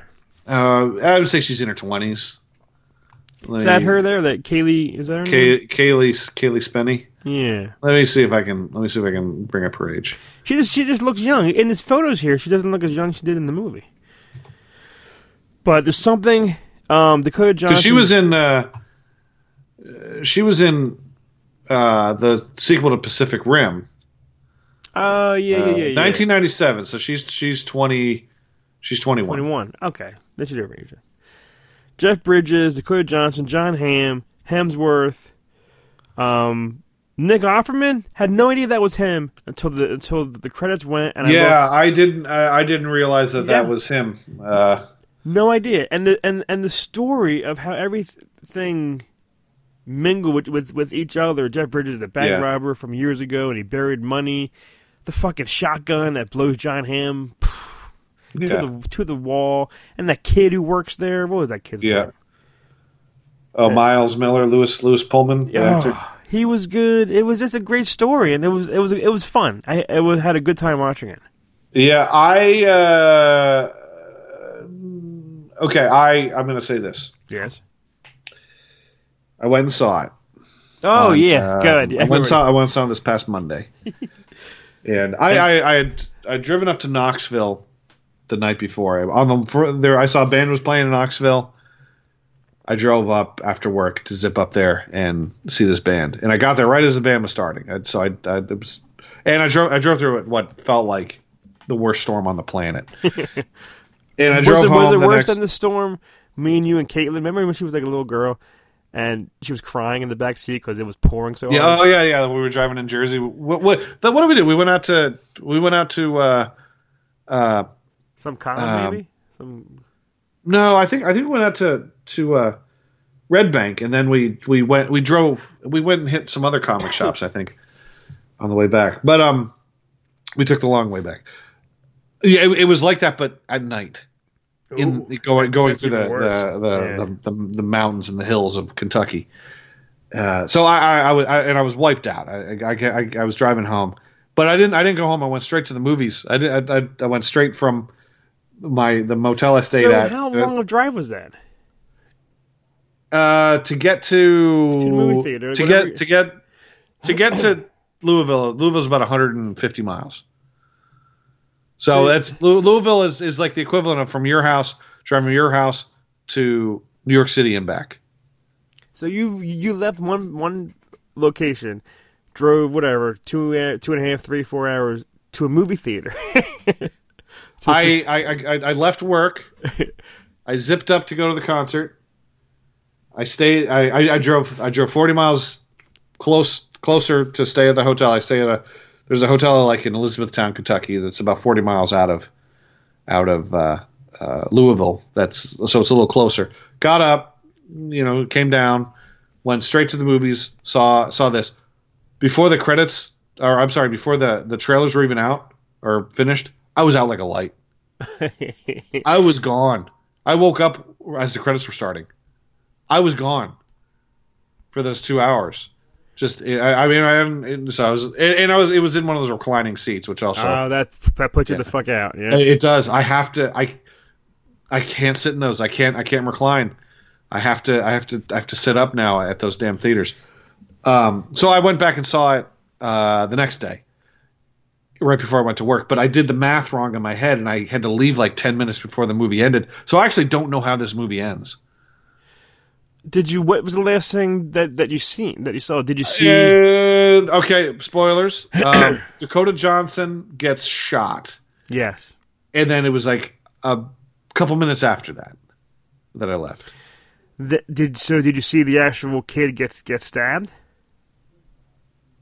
I would say she's in her twenties. Is that her there? That Cailee? Is that her name? Kay, Cailee, Cailee Spaeny. Yeah. Let me see if I can. Let me see if I can bring up her age. She just she just looks young. In this photos here, she doesn't look as young as she did in the movie. But there's something um, Dakota Johnson. She was in. Uh, uh, she was in uh, the sequel to Pacific Rim. Oh yeah, yeah, Uh, yeah, yeah. 1997. So she's she's 20. She's 21. 21. Okay, that's your range. Jeff Bridges, Dakota Johnson, Jon Hamm, Hemsworth, um, Nick Offerman. Had no idea that was him until the until the credits went. And I Yeah, looked. I didn't. I, I didn't realize that Yeah. that was him. Uh, no idea. And the and and the story of how everything mingled with with, with each other. Jeff Bridges, is a bank Yeah. robber from years ago, and he buried money. The fucking shotgun that blows Jon Hamm yeah. to the to the wall, and that kid who works there. What was that kid's Yeah. name? Oh, Miles Miller, Lewis Lewis Pullman, yeah. Oh, he was good. It was just a great story, and it was it was it was fun. I it was, had a good time watching it. Yeah, I. Uh, okay, I I'm going to say this. Yes. I went and saw it. Oh on, yeah, uh, good. I went and saw I went saw it this past Monday, and I I I had I'd driven up to Knoxville the night before. On the for, there, I saw a band was playing in Knoxville. I drove up after work to zip up there and see this band, and I got there right as the band was starting. So I, I it was, and I drove I drove through what felt like the worst storm on the planet. and I was drove it, home was it worse next, than the storm? Me and you and Caitlin. Remember when she was like a little girl, and she was crying in the back seat because it was pouring so Yeah, hard. oh yeah, yeah. We were driving in Jersey. What what what did we do? We went out to we went out to uh uh Some comic Um, maybe. Some no, I think I think we went out to to uh Red Bank and then we we went we drove we went and hit some other comic shops, I think, on the way back. But um we took the long way back. Yeah, it, it was like that but at night. In Ooh, going going through the the the, Yeah. the the the mountains and the hills of Kentucky. Uh, so I, I, I was, I, and I was wiped out. I, I, I, I was driving home, but I didn't, I didn't go home. I went straight to the movies. I did, I, I, I went straight from my the motel I stayed so at how long a drive was that? uh, to get to, To the movie theater, to whatever- get to get to get to Louisville. Louisville's about 150 miles. So that's Louisville is, is like the equivalent of from your house driving from your house to New York City and back. So you you left one one location, drove whatever two uh, two and a half three four hours to a movie theater. I, I, I I left work. I zipped up to go to the concert. I stayed. I, I, I drove. I drove forty miles close closer to stay at the hotel. I stay at a there's a hotel like in Elizabethtown, Kentucky, that's about 40 miles out of out of uh, uh, Louisville. That's so it's a little closer. Got up, you know, came down, went straight to the movies. Saw saw this before the credits, or I'm sorry, before the the trailers were even out or finished. I was out like a light. I was gone. I woke up as the credits were starting. I was gone for those two hours. Just, I, I mean, I so I was, and, and, I was, it was in one of those reclining seats, which also, oh, that that puts you yeah. the fuck out. Yeah, it does. I have to, I, I can't sit in those. I can't, I can't recline. I have to, I have to, I have to sit up now at those damn theaters. Um, so I went back and saw it uh, the next day, right before I went to work. But I did the math wrong in my head, and I had to leave like ten minutes before the movie ended. So I actually don't know how this movie ends. Did you? What was the last thing that that you seen that you saw? Did you see? Uh, okay, spoilers. Um, Dakota Johnson gets shot. Yes, and then it was like a couple minutes after that that I left. The, did so? Did you see the actual kid gets get stabbed?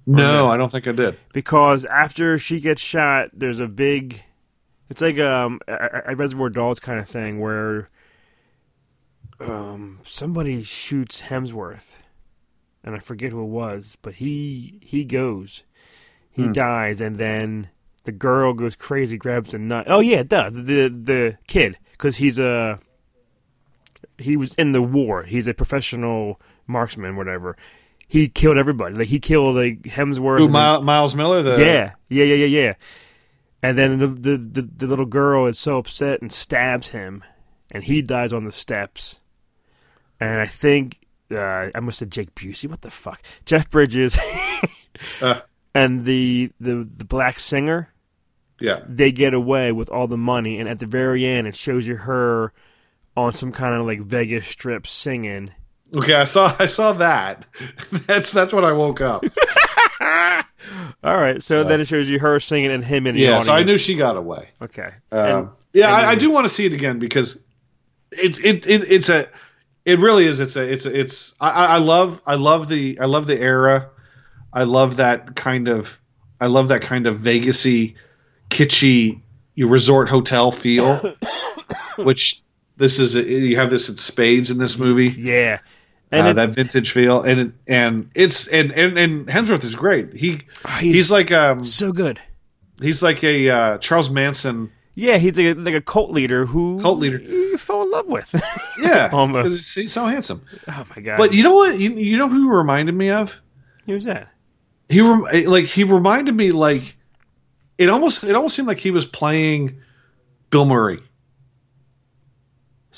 No, I don't think I did. Because after she gets shot, there's a big. It's like um, a, a Reservoir Dogs kind of thing where um, somebody shoots Hemsworth, and I forget who it was, but he he goes, he hmm. dies, and then the girl goes crazy, grabs a nut. Oh yeah, duh, the the kid, because he's a he was in the war. He's a professional marksman, whatever. He killed everybody. Like he killed like Hemsworth. Who, Miles Miller? The yeah, yeah, yeah, yeah, yeah. And then the, the the the little girl is so upset and stabs him, and he dies on the steps and I think uh, I must have Jake Busey. What the fuck? Jeff Bridges uh, and the the the black singer. Yeah, they get away with all the money, and at the very end, it shows you her on some kind of like Vegas strip singing. Okay, I saw I saw that. that's that's when I woke up. all right, so, so, then it shows you her singing and him in the yeah. Audience. So I knew she got away. Okay. Um, and, yeah, and I, I, do want to see it again because it's it, it it's a it really is. It's a. It's a, it's. I, I love. I love the. I love the era. I love that kind of. I love that kind of Vegasy, kitschy, resort hotel feel, which this is. You have this at Spades in this movie. Yeah. And uh, that vintage feel, and and it's and and, and Hemsworth is great. He oh, he's, he's, like um so good. He's like a uh, Charles Manson yeah, he's like a, like a cult leader who cult leader you fell in love with. yeah, almost. He's so handsome. Oh my god! But you know what? You, you know who he reminded me of? Who's that? He like he reminded me like it almost it almost seemed like he was playing Bill Murray.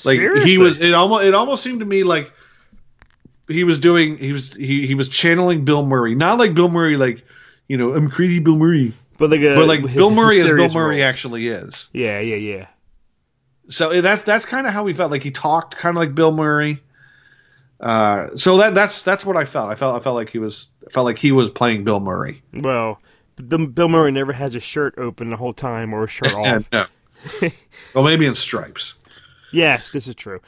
Like Seriously? he was it almost it almost seemed to me like he was doing he was he, he was channeling Bill Murray. Not like Bill Murray like, you know, I'm crazy Bill Murray. But like, but like Bill Murray as Bill Murray roles. actually is. Yeah, yeah, yeah. So that's that's kind of how we felt. Like he talked kind of like Bill Murray. Uh, so that that's that's what I felt. I felt I felt like he was felt like he was playing Bill Murray. Well, Bill Murray never has a shirt open the whole time or a shirt off. no. well, maybe in stripes. Yes, this is true.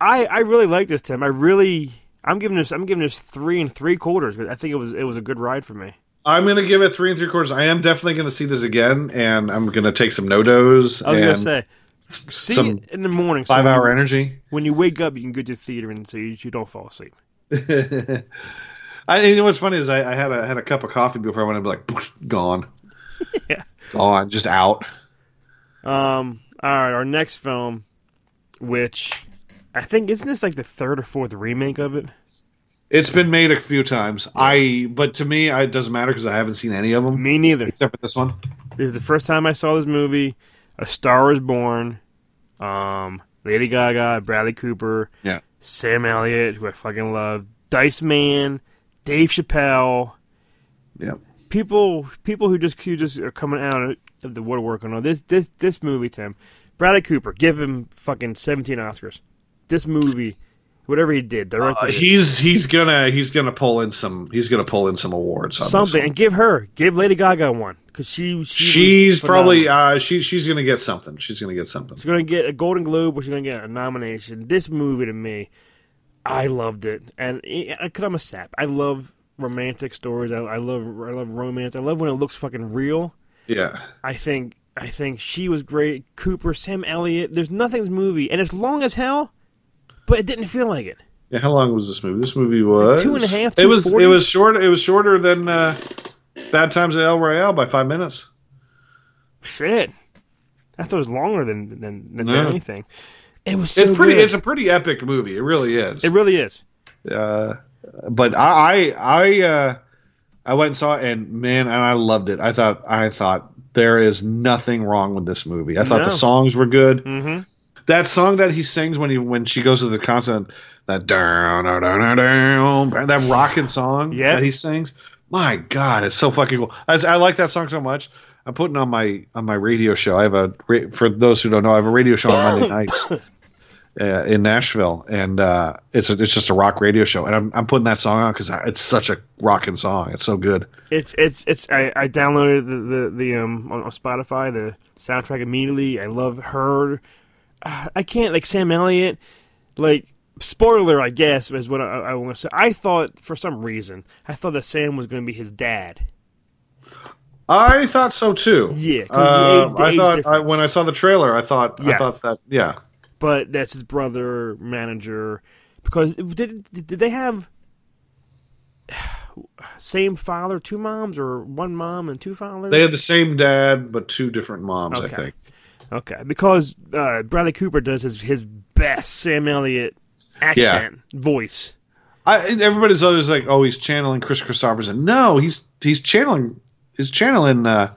I I really like this Tim. I really I'm giving this I'm giving this three and three quarters. I think it was it was a good ride for me. I'm gonna give it three and three quarters. I am definitely gonna see this again, and I'm gonna take some NoDoz. I was gonna say, see some in the morning. Five so hour when, energy. When you wake up, you can go to the theater and so you, you don't fall asleep. I, you know what's funny is I, I, had a had a cup of coffee before I went to be like gone, yeah, gone, just out. Um. All right, our next film, which I think isn't this like the third or fourth remake of it? It's been made a few times. I but to me, it doesn't matter because I haven't seen any of them. Me neither, except for this one. This is the first time I saw this movie. A Star is Born. Um, Lady Gaga, Bradley Cooper, yeah, Sam Elliott, who I fucking love, Dice Man, Dave Chappelle. Yeah, people, people who just who just are coming out of the woodwork on this this this movie. Tim, Bradley Cooper, give him fucking seventeen Oscars. This movie whatever he did. Uh, he's he's gonna he's gonna pull in some he's gonna pull in some awards. something and give her give Lady Gaga one because she, she she's probably uh, she she's gonna get something. She's gonna get something. She's gonna get a Golden Globe or she's gonna get a nomination. This movie to me, I loved it, and because I'm a sap, I love romantic stories. I, I love I love romance. I love when it looks fucking real. Yeah. I think I think she was great. Cooper, Sam Elliott. There's nothing in this movie, and it's long as hell, but it didn't feel like it. Yeah, how long was this movie? This movie was two and a half, It was 240? it was short. It was shorter than uh, Bad Times at El Royale by five minutes. Shit, I thought it was longer than than, than No. anything. It was so It's pretty. good. It's a pretty epic movie. It really is. it really is. uh, but I I I, uh, I went and saw it, and man, and I loved it. I thought I thought there is nothing wrong with this movie. I thought No. the songs were good. Mm-hmm. That song that he sings when he when she goes to the concert, that down down down down, that rocking song Yeah. that he sings. My God, it's so fucking cool. I, I like that song so much. I'm putting on my on my radio show. I have a for those who don't know, I have a radio show on Monday nights uh, in Nashville, and uh, it's a, it's just a rock radio show, and I'm I'm putting that song on because it's such a rocking song. It's so good. It's it's it's. I, I downloaded the the, the um on, on Spotify the soundtrack immediately. I love her. Uh, I can't like Sam Elliott. Like spoiler, I guess is what I, I want to say. I thought for some reason I thought that Sam was going to be his dad. I thought so too. Yeah, 'cause the Uh, age- the I thought I, when I saw the trailer, I thought I thought that yeah. but that's his brother manager because did did they have same father two moms or one mom and two fathers They had the same dad, but two different moms. I think. Okay because uh, bradley cooper does his his best sam elliott accent voice I, everybody's always like, "Oh, he's channeling Kris Kristofferson." No, he's he's channeling he's channeling uh,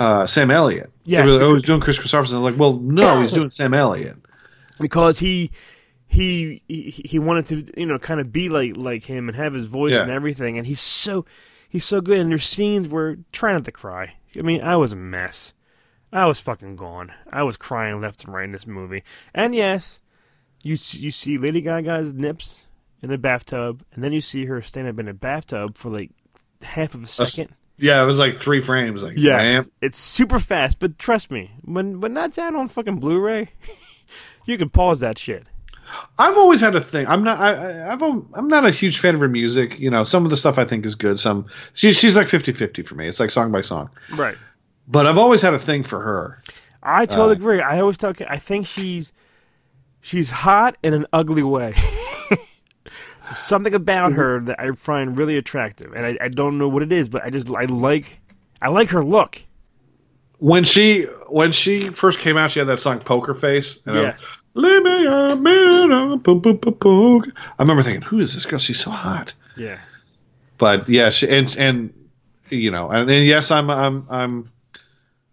uh, Sam Elliott. Yeah, like, oh, he's doing Kris Kristofferson. I'm like, well, no, he's doing Sam Elliott. because he he he, he wanted to you know kind of be like like him and have his voice Yeah. and everything and he's so he's so good and there's scenes where try not to cry i mean i was a mess i was fucking gone i was crying left and right in this movie and yes you you see lady gaga's nips in a bathtub and then you see her stand up in a bathtub for like half of a second Yeah, it was like three frames. Like, Yes, bam. it's super fast, but trust me, when when that's out on fucking Blu-ray, you can pause that shit. I've always had a thing. I'm not. I, I, I've. I'm not a huge fan of her music. You know, some of the stuff I think is good. Some. She's she's like 50-50 for me. It's like song by song. Right. But I've always had a thing for her. I totally Uh, agree. I always talk. I think she's she's hot in an ugly way. There's something about her that I find really attractive, and I, I don't know what it is, but I just I like I like her look. When she when she first came out, she had that song "Poker Face." And I- Yes. Leave me. I remember thinking, "Who is this girl? She's so hot." Yeah. But yeah, she, and and you know, and, and yes, I'm I'm I'm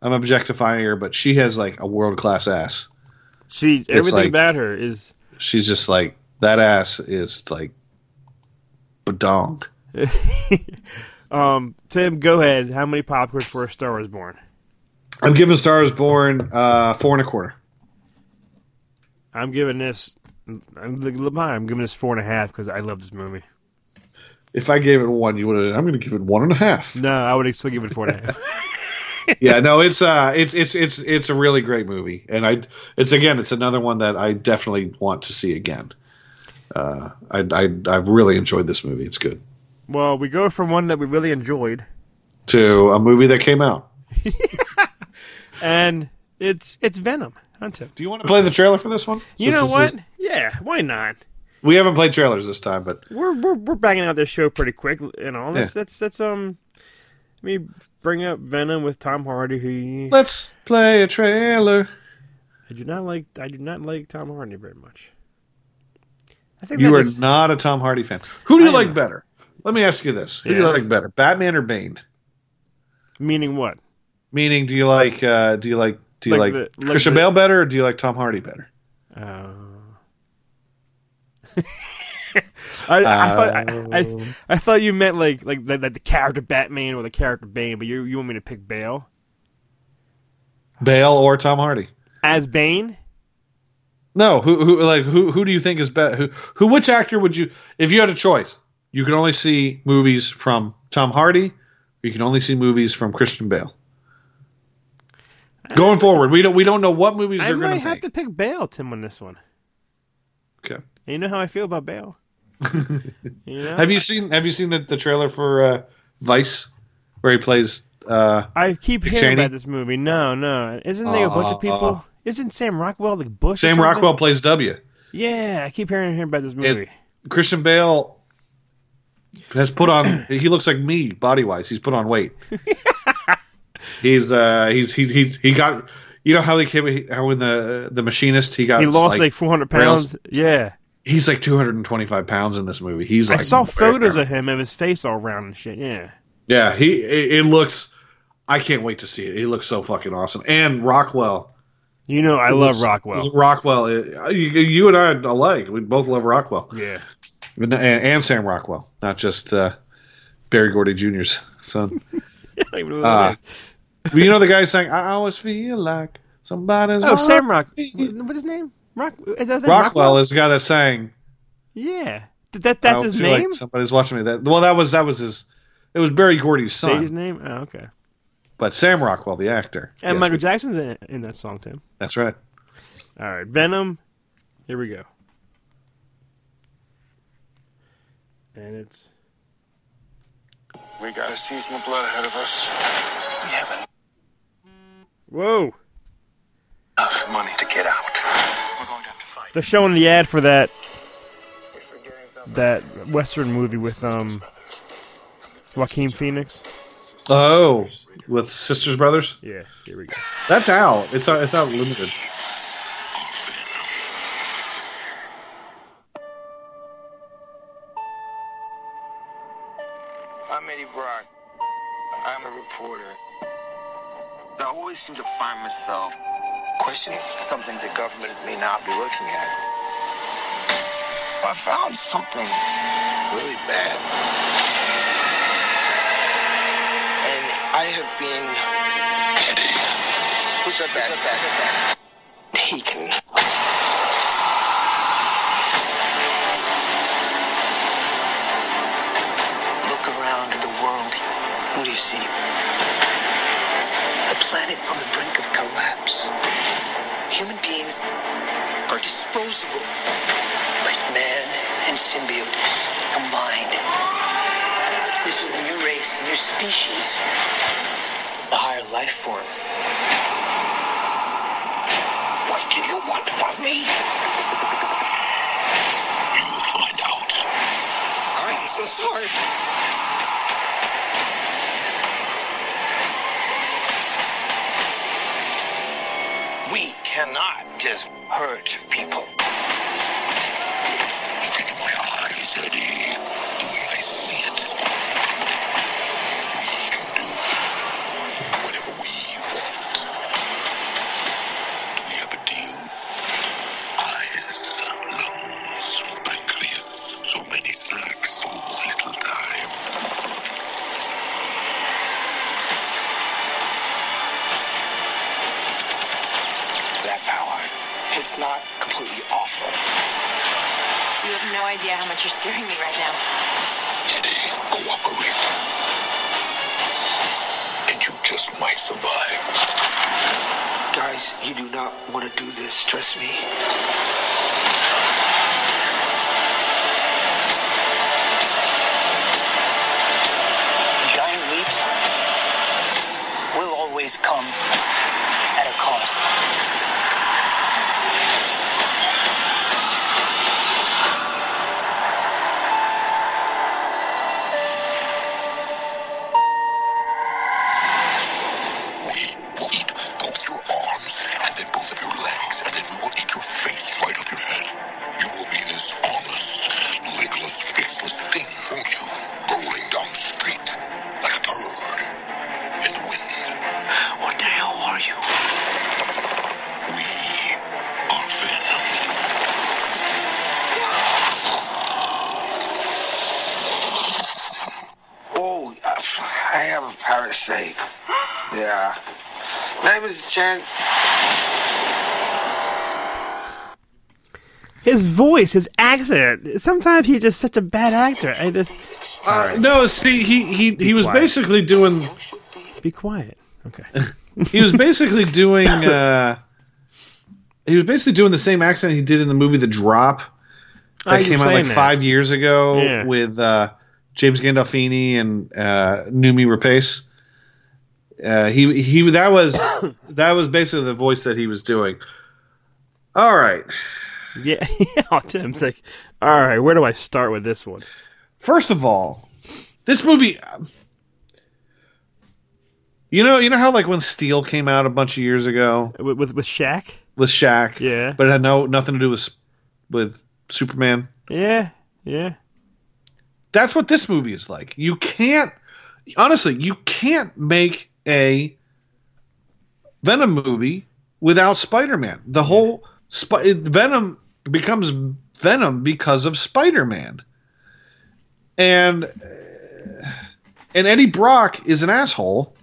I'm objectifying her, but she has like a world class ass. She everything like- about her is She's just like that ass is like badong. um Tim, go ahead. How many popcorns for a Star Wars Born? I'm giving Stars Born uh, four and a quarter. I'm giving this I'm, I'm giving this four and a half because I love this movie. If I gave it one, you would. I'm going to give it one and a half. No, I would still give it four and a half. yeah, no, it's uh, it's it's it's it's a really great movie, and I, it's again, it's another one that I definitely want to see again. Uh, I I I've really enjoyed this movie. It's good. well, we go from one that we really enjoyed, To a movie that came out. and it's it's Venom. Huh, Tim? Do you want to play the trailer for this one? You Since know this what? is- Yeah, why not? we haven't played trailers this time, but We're we're we're banging out this show pretty quick, you know. Let's let's let's um, let me bring up Venom with Tom Hardy. Who let's play a trailer. I do not like. I do not like Tom Hardy very much. I think You are is- not a Tom Hardy fan. Who do you I like am. better? Let me ask you this: Who do you like better, Batman or Bane? meaning what? Meaning, do you like uh, do you like do you Like like, the- like Christian the- Bale better, or do you like Tom Hardy better? Uh... I, I, thought, I, I, um, I thought you meant like like the, like the character Batman or the character Bane, but you you want me to pick Bale Bale or Tom Hardy? as Bane? No, who who like who who do you think is better? Who who which actor would you if you had a choice? You can only see movies from Tom Hardy, or you can only see movies from Christian Bale. Going forward, we don't we don't know what movies I they're going to have make. to pick Bale, Tim, on this one. Okay. And you know how I feel about Bale. You know? Have you seen Have you seen the, the trailer for uh, Vice, where he plays? Uh, I keep Dick hearing Cheney? about this movie. No, no. Isn't there a bunch of Uh, people? Isn't Sam Rockwell the Bush? Sam? Rockwell plays W. Yeah, I keep hearing hearing about this movie. Christian Bale has put on. he looks like me body wise. He's put on weight. he's uh he's he's he's he got. You know how they came how in the the machinist he got he lost like, 400 rails- pounds. Yeah. He's like 225 pounds in this movie. He's like I saw photos of him of his face all round and shit. Yeah. Yeah, he it, it looks. I can't wait to see it. He looks so fucking awesome. And Rockwell. You know, I love looks- Rockwell. Rockwell. You, you and I alike. We both love Rockwell Yeah. and, and Sam Rockwell, not just uh, Berry Gordy Jr.'s son. I don't even know who Uh, that is. Well, you know the guy saying, "I always feel like somebody's." Oh, Sam Rock. What's his name? Rock. Is that his? Rockwell is the guy that sang. Yeah. Th- That that's "I his feel like name. somebody's watching me. That well, that was that was his. It was Berry Gordy's son. his name. Oh, okay. but Sam Rockwell, the actor. And Yes, Michael we- Jackson's in, in that song too. That's right. All right, Venom. Here we go. And it's We got a season of blood ahead of us. We have whoa. enough money to get out. We're going to have to fight. They're showing the ad for that We're forgetting something. that Western movie with um Joaquin Phoenix. Oh, with Sisters Brothers. Yeah, here we go. That's out. It's out. It's out limited. I'm Eddie Brock. I'm a reporter. I always seem to find myself questioning something the government may not be looking at. I found something really bad. And I have been. Eddie. Who said that? Taken. Look around at the world. What do you see? Planet on the brink of collapse. Human beings are disposable. But man and symbiote combined. This is a new race, a new species. A higher life form. What do you want from me? You'll find out. I'm so sorry. We cannot just hurt people. His voice, his accent. Sometimes he's just such a bad actor. I just Uh, no, see, he he he was quiet. basically doing be quiet. Okay. he was basically doing uh he was basically doing the same accent he did in the movie The Drop, I that came out like that. five years ago Yeah. with uh, James Gandolfini and uh, Noomi Rapace. Uh, he he that was that was basically the voice that he was doing. All right. Yeah, oh, Tim's like, all right, where do I start with this one? First of all, this movie. You know, you know how like when Steel came out a bunch of years ago With with, with Shaq? with Shaq, Yeah, but it had no nothing to do with with Superman. yeah, yeah. That's what this movie is like. You can't, honestly, you can't make a Venom movie without Spider-Man. The whole Sp- Venom becomes Venom because of Spider-Man, and uh, and Eddie Brock is an asshole.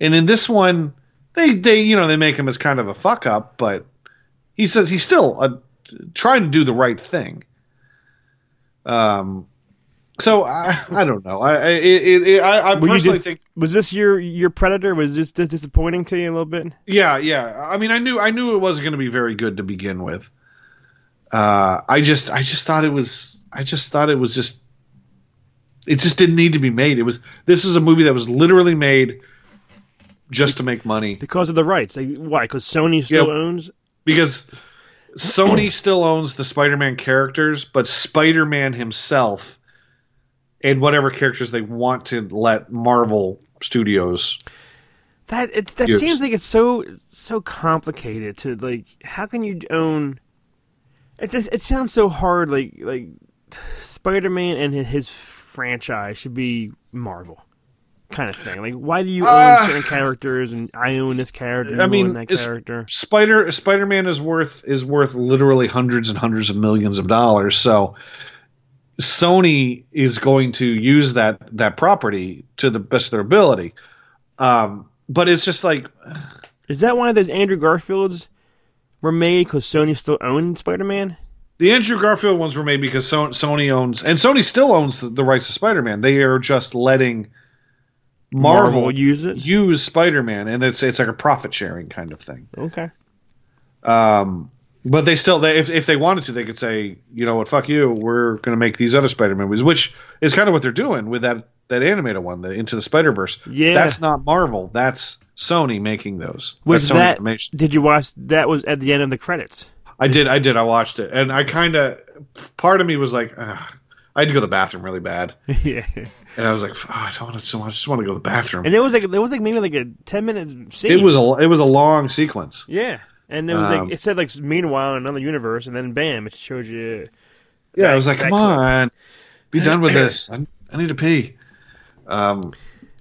And in this one, they they you know they make him as kind of a fuck up, but he says he's still a, trying to do the right thing. Um, so I, I don't know. I I it, it, I, I personally just, think was this your your Predator? Was this dis- disappointing to you a little bit? yeah yeah. I mean I knew I knew it wasn't going to be very good to begin with. Uh, I just I just thought it was I just thought it was just it just didn't need to be made. It was this is a movie that was literally made just to make money Because of the rights. Like, why? Because Sony still Yeah. owns. because Sony still owns the Spider-Man characters, but Spider-Man himself and whatever characters they want to let Marvel Studios. That it's that Yes. seems like it's so so complicated to like. How can you own? It just it sounds so hard. Like like Spider Man and his, his franchise should be Marvel. Kind of thing. Like, why do you own Uh, certain characters and I own this character? I mean, that character. Spider Spider-Man is worth is worth literally hundreds and hundreds of millions of dollars. So Sony is going to use that that property to the best of their ability. Um, but it's just like Is that one of those Andrew Garfields were made because Sony still owned Spider Man? The Andrew Garfield ones were made because So- Sony owns, and Sony still owns the, the rights to Spider-Man. They are just letting Marvel, Marvel use it? use Spider-Man, and it's it's like a profit sharing kind of thing. Okay. Um, but they still, they, if if they wanted to, they could say, you know what, fuck you, we're going to make these other Spider-Man movies, which is kind of what they're doing with that that animated one, the Into the Spider Verse. Yeah. that's not Marvel. That's Sony making those. Was that? Did you watch? That was at the end of the credits. I did. I did. I watched it, and I kind of part of me was like, Ugh. I had to go to the bathroom really bad, yeah. and I was like, oh, I don't want to. I just want to go to the bathroom. And it was like it was like maybe like a ten minute scene. It was a it was a long sequence. yeah. And it was Um, like it said like meanwhile in another universe, and then bam, it showed you. Yeah, I was like, come quick. on, be done with this. I, I need to pee. Um,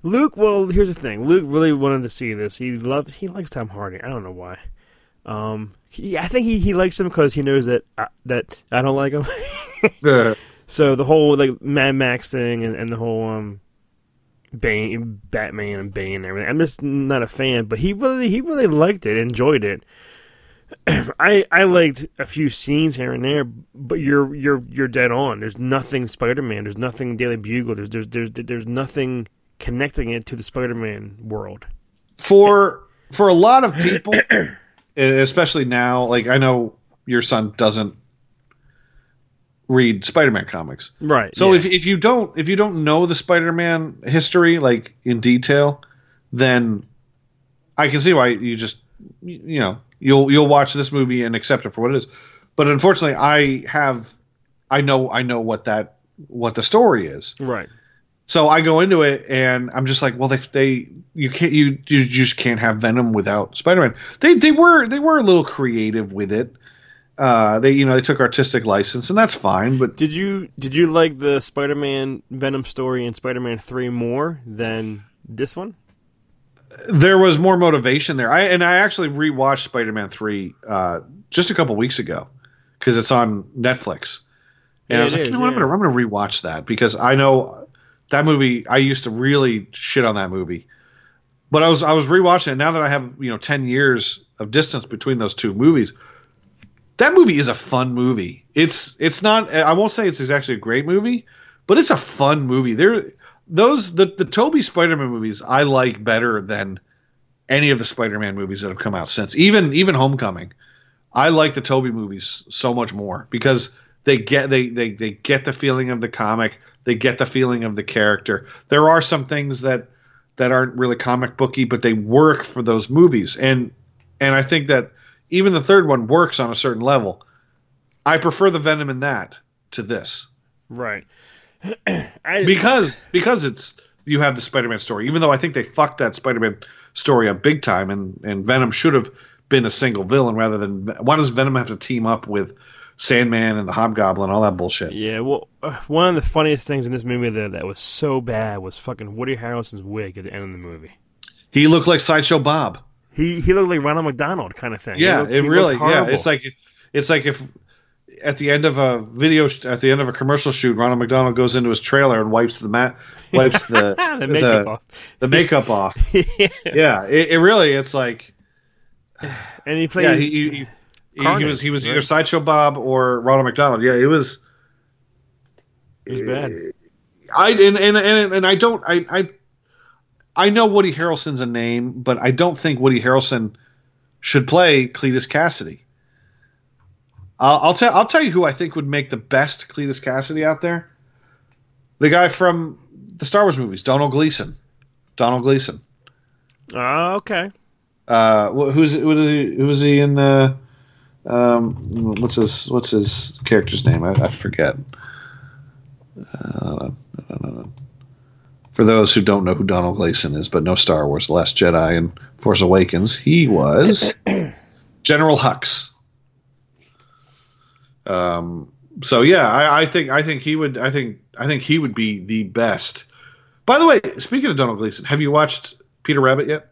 Luke, well, here's the thing. Luke really wanted to see this. He loves, he likes Tom Hardy. I don't know why. Um, he, I think he, he likes him because he knows that I, that I don't like him. uh, so the whole like Mad Max thing and, and the whole um, Bane, Batman and Bane and everything. I'm just not a fan, but he really he really liked it, enjoyed it. I I liked a few scenes here and there, but you're you're you're dead on. There's nothing Spider-Man. There's nothing Daily Bugle. There's there's there's there's nothing connecting it to the Spider-Man world. for for a lot of people, especially now, like I know your son doesn't read Spider-Man comics. Right. So yeah. if if you don't if you don't know the Spider-Man history like in detail, then I can see why you just you you know you'll you'll watch this movie and accept it for what it is. But unfortunately, I have I know I know what that what the story is. right. So I go into it and I'm just like, well, they they you can't you you just can't have Venom without Spider-Man. They they were they were a little creative with it. Uh, they you know they took artistic license and that's fine, but Did you did you like the Spider-Man Venom story in Spider-Man 3 more than this one? there was more motivation there. I and I actually rewatched Spider-Man three uh, just a couple weeks ago because it's on Netflix, and Yeah, I was like, is, you know what, I'm gonna I'm gonna rewatch that because I know that movie. I used to really shit on that movie, but I was I was rewatching it now that I have you know ten years of distance between those two movies. That movie is a fun movie. It's it's not. I won't say it's actually a great movie, but it's a fun movie. There, those the the Tobey Spider-Man movies I like better than any of the Spider-Man movies that have come out since. Even even Homecoming, I like the Tobey movies so much more because They get they they they get the feeling of the comic. They get the feeling of the character. There are some things that that aren't really comic booky, but they work for those movies. And and I think that even the third one works on a certain level. I prefer the Venom in that to this Right. I, because because it's you have the Spider-Man story. Even though I think they fucked that Spider-Man story up big time, and and Venom should have been a single villain rather than why does Venom have to team up with Sandman and the Hobgoblin, all that bullshit? yeah. Well, uh, one of the funniest things in this movie that that was so bad was fucking Woody Harrelson's wig at the end of the movie. He looked like Sideshow Bob. He he looked like Ronald McDonald kind of thing. Yeah, looked- it really. Yeah, it's like it's like if at the end of a video sh- at the end of a commercial shoot, Ronald McDonald goes into his trailer and wipes the mat wipes the the makeup off. the makeup off. yeah. Yeah, it, it really it's like And he plays. yeah he, he, he, he was he was either? Sideshow Bob or Ronald McDonald. Yeah, it was. it was bad. I and and and, and I don't I, I I know Woody Harrelson's a name, but I don't think Woody Harrelson should play Cletus Cassidy. I'll, I'll tell I'll tell you who I think would make the best Cletus Cassidy out there. The guy from the Star Wars movies, Donald Gleeson. Donald Gleeson. Oh, okay. Uh, who's who is he, who is he in? Uh, um, what's his what's his character's name? I, I forget. Uh, for those who don't know who Donald Gleeson is, but know Star Wars: The Last Jedi and Force Awakens, he was General Hux. Um. So yeah, I, I think I think he would I think I think he would be the best. By the way, speaking of Donald Gleeson, have you watched Peter Rabbit yet?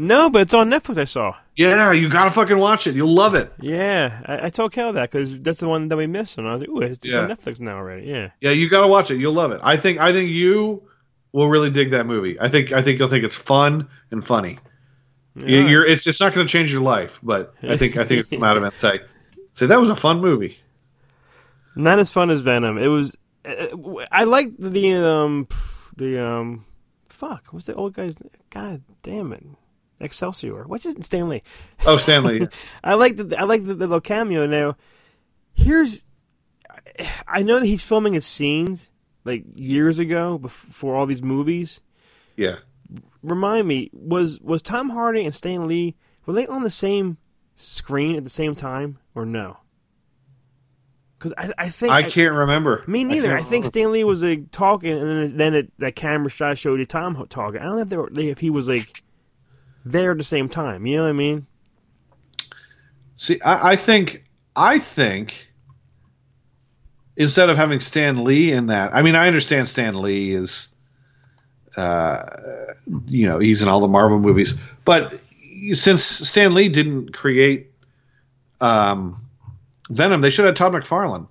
No, but it's on Netflix. I saw. Yeah, you gotta fucking watch it. You'll love it. Yeah, I, I told Kel that because that's the one that we missed, and I was like, "Ooh, it's, it's on Netflix now already." Yeah. Yeah, you gotta watch it. You'll love it. I think I think you will really dig that movie. I think I think you'll think it's fun and funny. Yeah. you're it's it's not going to change your life, but I think I think it'll come out of it and say say that was a fun movie. Not as fun as Venom. It was. uh, I liked the um the um fuck. What's the old guy's? God damn it, Excelsior. What's his Stan Lee? Oh, Stan Lee. I like the I like the, the little cameo now. Here's, I know that he's filming his scenes like years ago before all these movies. yeah. Remind me, was was Tom Hardy and Stan Lee were they on the same screen at the same time or no? Because I, I think I can't remember. me neither. I, can't think. Stan Lee was like talking, and then then it, that camera shot showed you Tom talking. I don't know if they were, if he was like there at the same time. You know what I mean? See, I, I think I think instead of having Stan Lee in that, I mean, I understand Stan Lee is, uh, you know, he's in all the Marvel movies, but since Stan Lee didn't create um, Venom, they should have Todd McFarlane.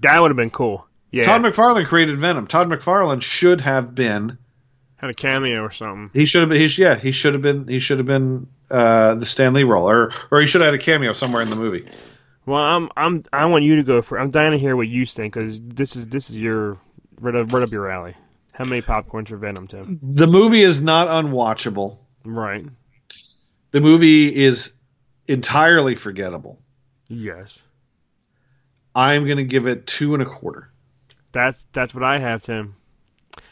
That would have been cool. Yeah, Todd McFarlane created Venom. Todd McFarlane should have been. Had a cameo or something. He should have been. He's, yeah, he should have been. He should have been uh, the Stan Lee role, or or he should have had a cameo somewhere in the movie. Well, I'm I'm I want you to go for. I'm dying to hear what you think because this is this is your right up, right up your alley. How many popcorns for Venom, Tim? The movie is not unwatchable. Right. The movie is entirely forgettable. Yes. I'm going to give it two and a quarter. That's that's what I have, Tim.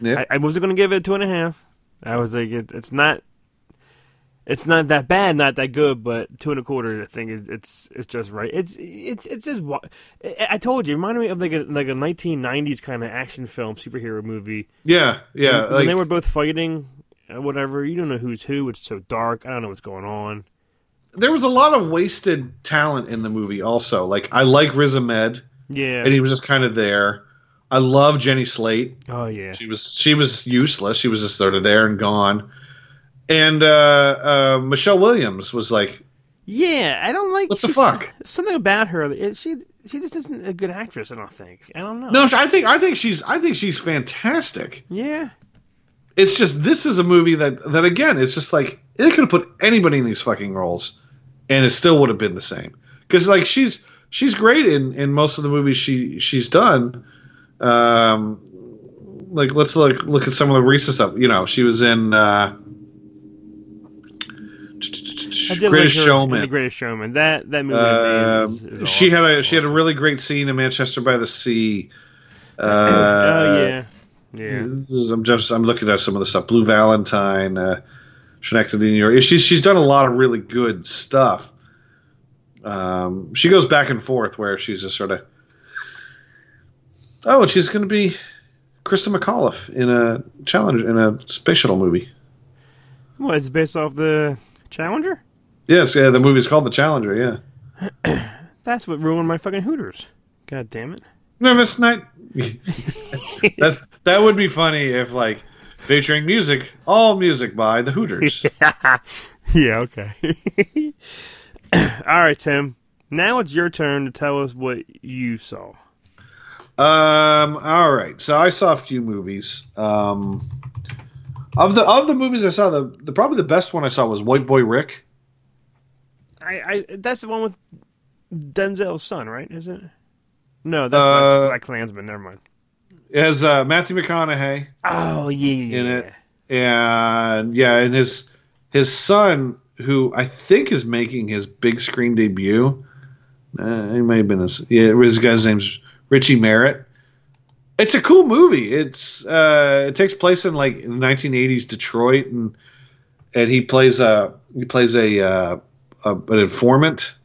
Yeah. I, I was going to give it two and a half. I was like, it, it's not, it's not that bad, not that good, but two and a quarter. I think is it's it's just right. It's it's it's just. I told you, it reminded me of like a like a 1990s kind of action film superhero movie. yeah, yeah. when like- they were both fighting, uh, whatever. You don't know who's who. It's so dark. I don't know what's going on. there was a lot of wasted talent in the movie. Also, like I like Riz Ahmed, Yeah. and he was just kind of there. I love Jenny Slate. oh yeah. She was she was useless. She was just sort of there and gone. And uh, uh, Michelle Williams was like, Yeah, I don't like. What the fuck? Something about her. She she just isn't a good actress. I don't think. I don't know. no, I think I think she's I think she's fantastic. Yeah. It's just this is a movie that that again, it's just like they could have put anybody in these fucking roles, and it still would have been the same. Because like she's she's great in in most of the movies she she's done. Um, like let's look look at some of the recent stuff. You know, she was in. Uh, Greatest like Showman. The Greatest Showman. That that movie. Um, is, is she had a she had a really great scene in Manchester by the Sea. Uh, oh yeah, yeah. I'm just I'm looking at some of the stuff. Blue Valentine, uh, Synecdoche, New York. She's she's done a lot of really good stuff. Um, she goes back and forth where she's just sort of. Oh, and she's going to be Christa McAuliffe in a challenge in a space shuttle movie. What? It's based off the Challenger. Yes, yeah, the movie's called The Challenger. Yeah, That's what ruined my fucking Hooters. God damn it. Nervous Night. That's that would be funny if like featuring music, all music by the Hooters. yeah. Yeah. Okay. All right, Tim. Now it's your turn to tell us what you saw. Um. All right. So I saw a few movies. Um. Of the of the movies I saw, the, the probably the best one I saw was White Boy Rick. I, I that's the one with Denzel's son, right? Is it? No, that's Uh, Black, Klansman. Never mind. It has uh, Matthew McConaughey Oh yeah, yeah, in it, and yeah, and his his son, who I think is making his big screen debut. Uh, he may have been his. Yeah, his guy's name's Richie Merritt. It's a cool movie. It's uh, it takes place in like 1980s Detroit, and and he plays a he plays a, uh, a an informant,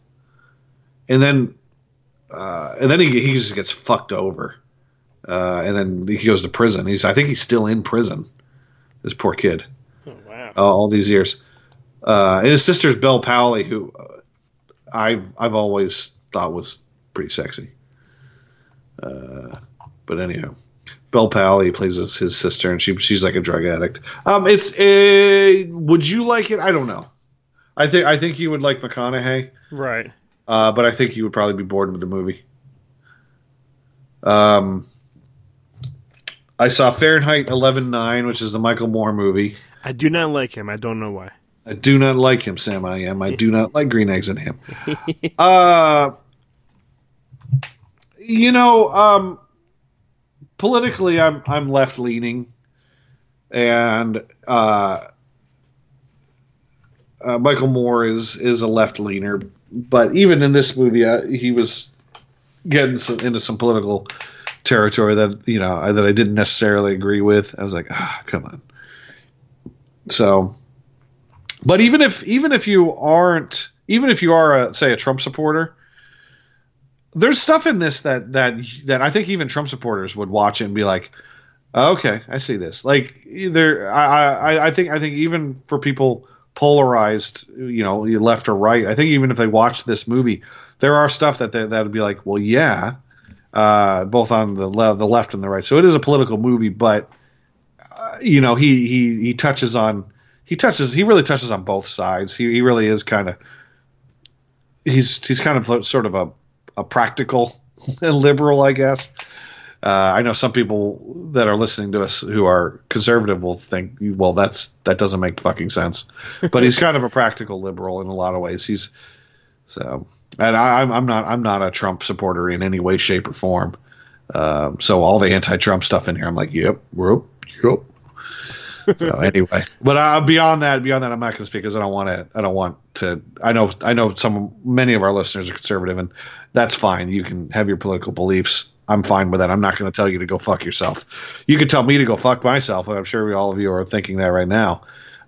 and then uh, and then he he just gets fucked over, uh, and then he goes to prison. He's I think he's still in prison. This poor kid Oh, wow. uh, all these years. Uh, and his sister's Bel Powley, who uh, I've I've always thought was pretty sexy. Uh, but anyhow, Bel Powley plays his, his sister, and she she's like a drug addict. Um, it's a. Would you like it? I don't know. I think I think you would like McConaughey, Right. uh, but I think you would probably be bored with the movie. Um, I saw Fahrenheit 11.9, which is the Michael Moore movie. I do not like him. I don't know why. I do not like him, Sam. I am. I do not like green eggs and ham. uh, you know, um, politically, I'm I'm left leaning, and uh, uh, Michael Moore is is a left leaner. But even in this movie, uh, he was getting some, into some political territory that you know that I didn't necessarily agree with. I was like, ah, come on. So but even if even if you aren't even if you are a say a Trump supporter, there's stuff in this that that that I think even Trump supporters would watch and be like, "Oh, okay, I see this. Like either I, I I think I think even for people polarized, you know, left or right, I think even if they watch this movie, there are stuff that that would be like, well, yeah, uh, both on the le- the left and the right. So it is a political movie, but uh, you know, he he he touches on he touches he really touches on both sides. He he really is kind of he's he's kind of sort of a a practical liberal, I guess. Uh, I know some people that are listening to us who are conservative will think, well, that's that doesn't make fucking sense. But he's kind of a practical liberal in a lot of ways. He's so, and I, I'm I'm not I'm not a Trump supporter in any way, shape, or form. Um, so all the anti-Trump stuff in here, I'm like, yep, yep, yep. So anyway, but uh, beyond that, beyond that, I'm not going to speak because I don't want to. I don't want to. I know. I know some. Many of our listeners are conservative, and that's fine. You can have your political beliefs. I'm fine with that. I'm not going to tell you to go fuck yourself. You could tell me to go fuck myself. and I'm sure all of you are thinking that right now.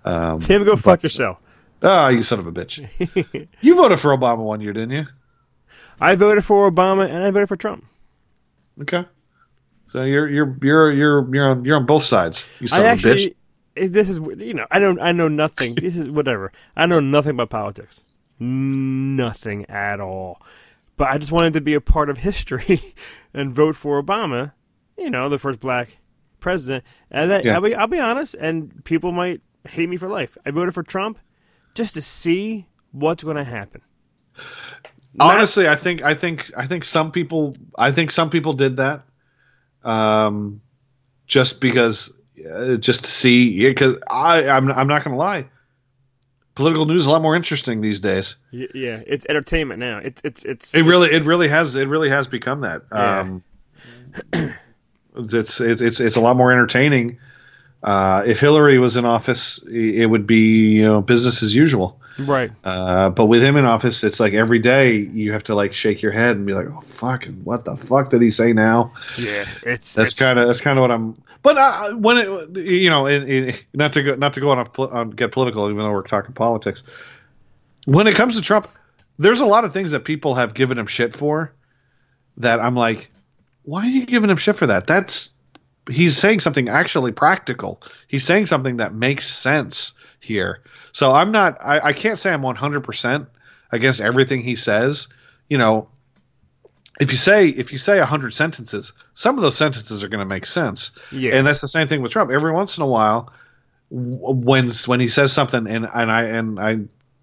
Um, Tim, go fuck but- yourself. Ah, you son of a bitch. you voted for Obama one year, didn't you? I voted for Obama and I voted for Trump. Okay. So you're you're you're you're you're on you're on both sides. You son I of a bitch. this is you know, I don't, I know nothing. this is whatever. I know nothing about politics, nothing at all. But I just wanted to be a part of history and vote for Obama. You know, the first black president. And that, Yeah. I'll, be, I'll be honest, and people might hate me for life. I voted for Trump just to see what's going to happen. Not- Honestly, I think I think I think some people I think some people did that, um, just because uh, just to see because I I'm I'm not going to lie, political news is a lot more interesting these days. Yeah, it's entertainment now. It's it's it's It really it's- it really has it really has become that. Yeah. Um, it's, it's it's it's a lot more entertaining Uh, if Hillary was in office, it would be you know business as usual. Right. Uh, but with him in office, it's like every day you have to like shake your head and be like, "Oh fucking, what the fuck did he say now?" Yeah. It's That's kind of that's kind of what I'm. But uh, when it, you know, in, in, not to go not to go on, a, on get political, even though we're talking politics. When it comes to Trump, there's a lot of things that people have given him shit for. That I'm like, why are you giving him shit for that? That's he's saying something actually practical. He's saying something that makes sense here. So I'm not. I, I can't say I'm 100 percent against everything he says. You know, if you say if you say 100 sentences, some of those sentences are going to make sense. Yeah. And that's the same thing with Trump. Every once in a while, when when he says something, and and I and I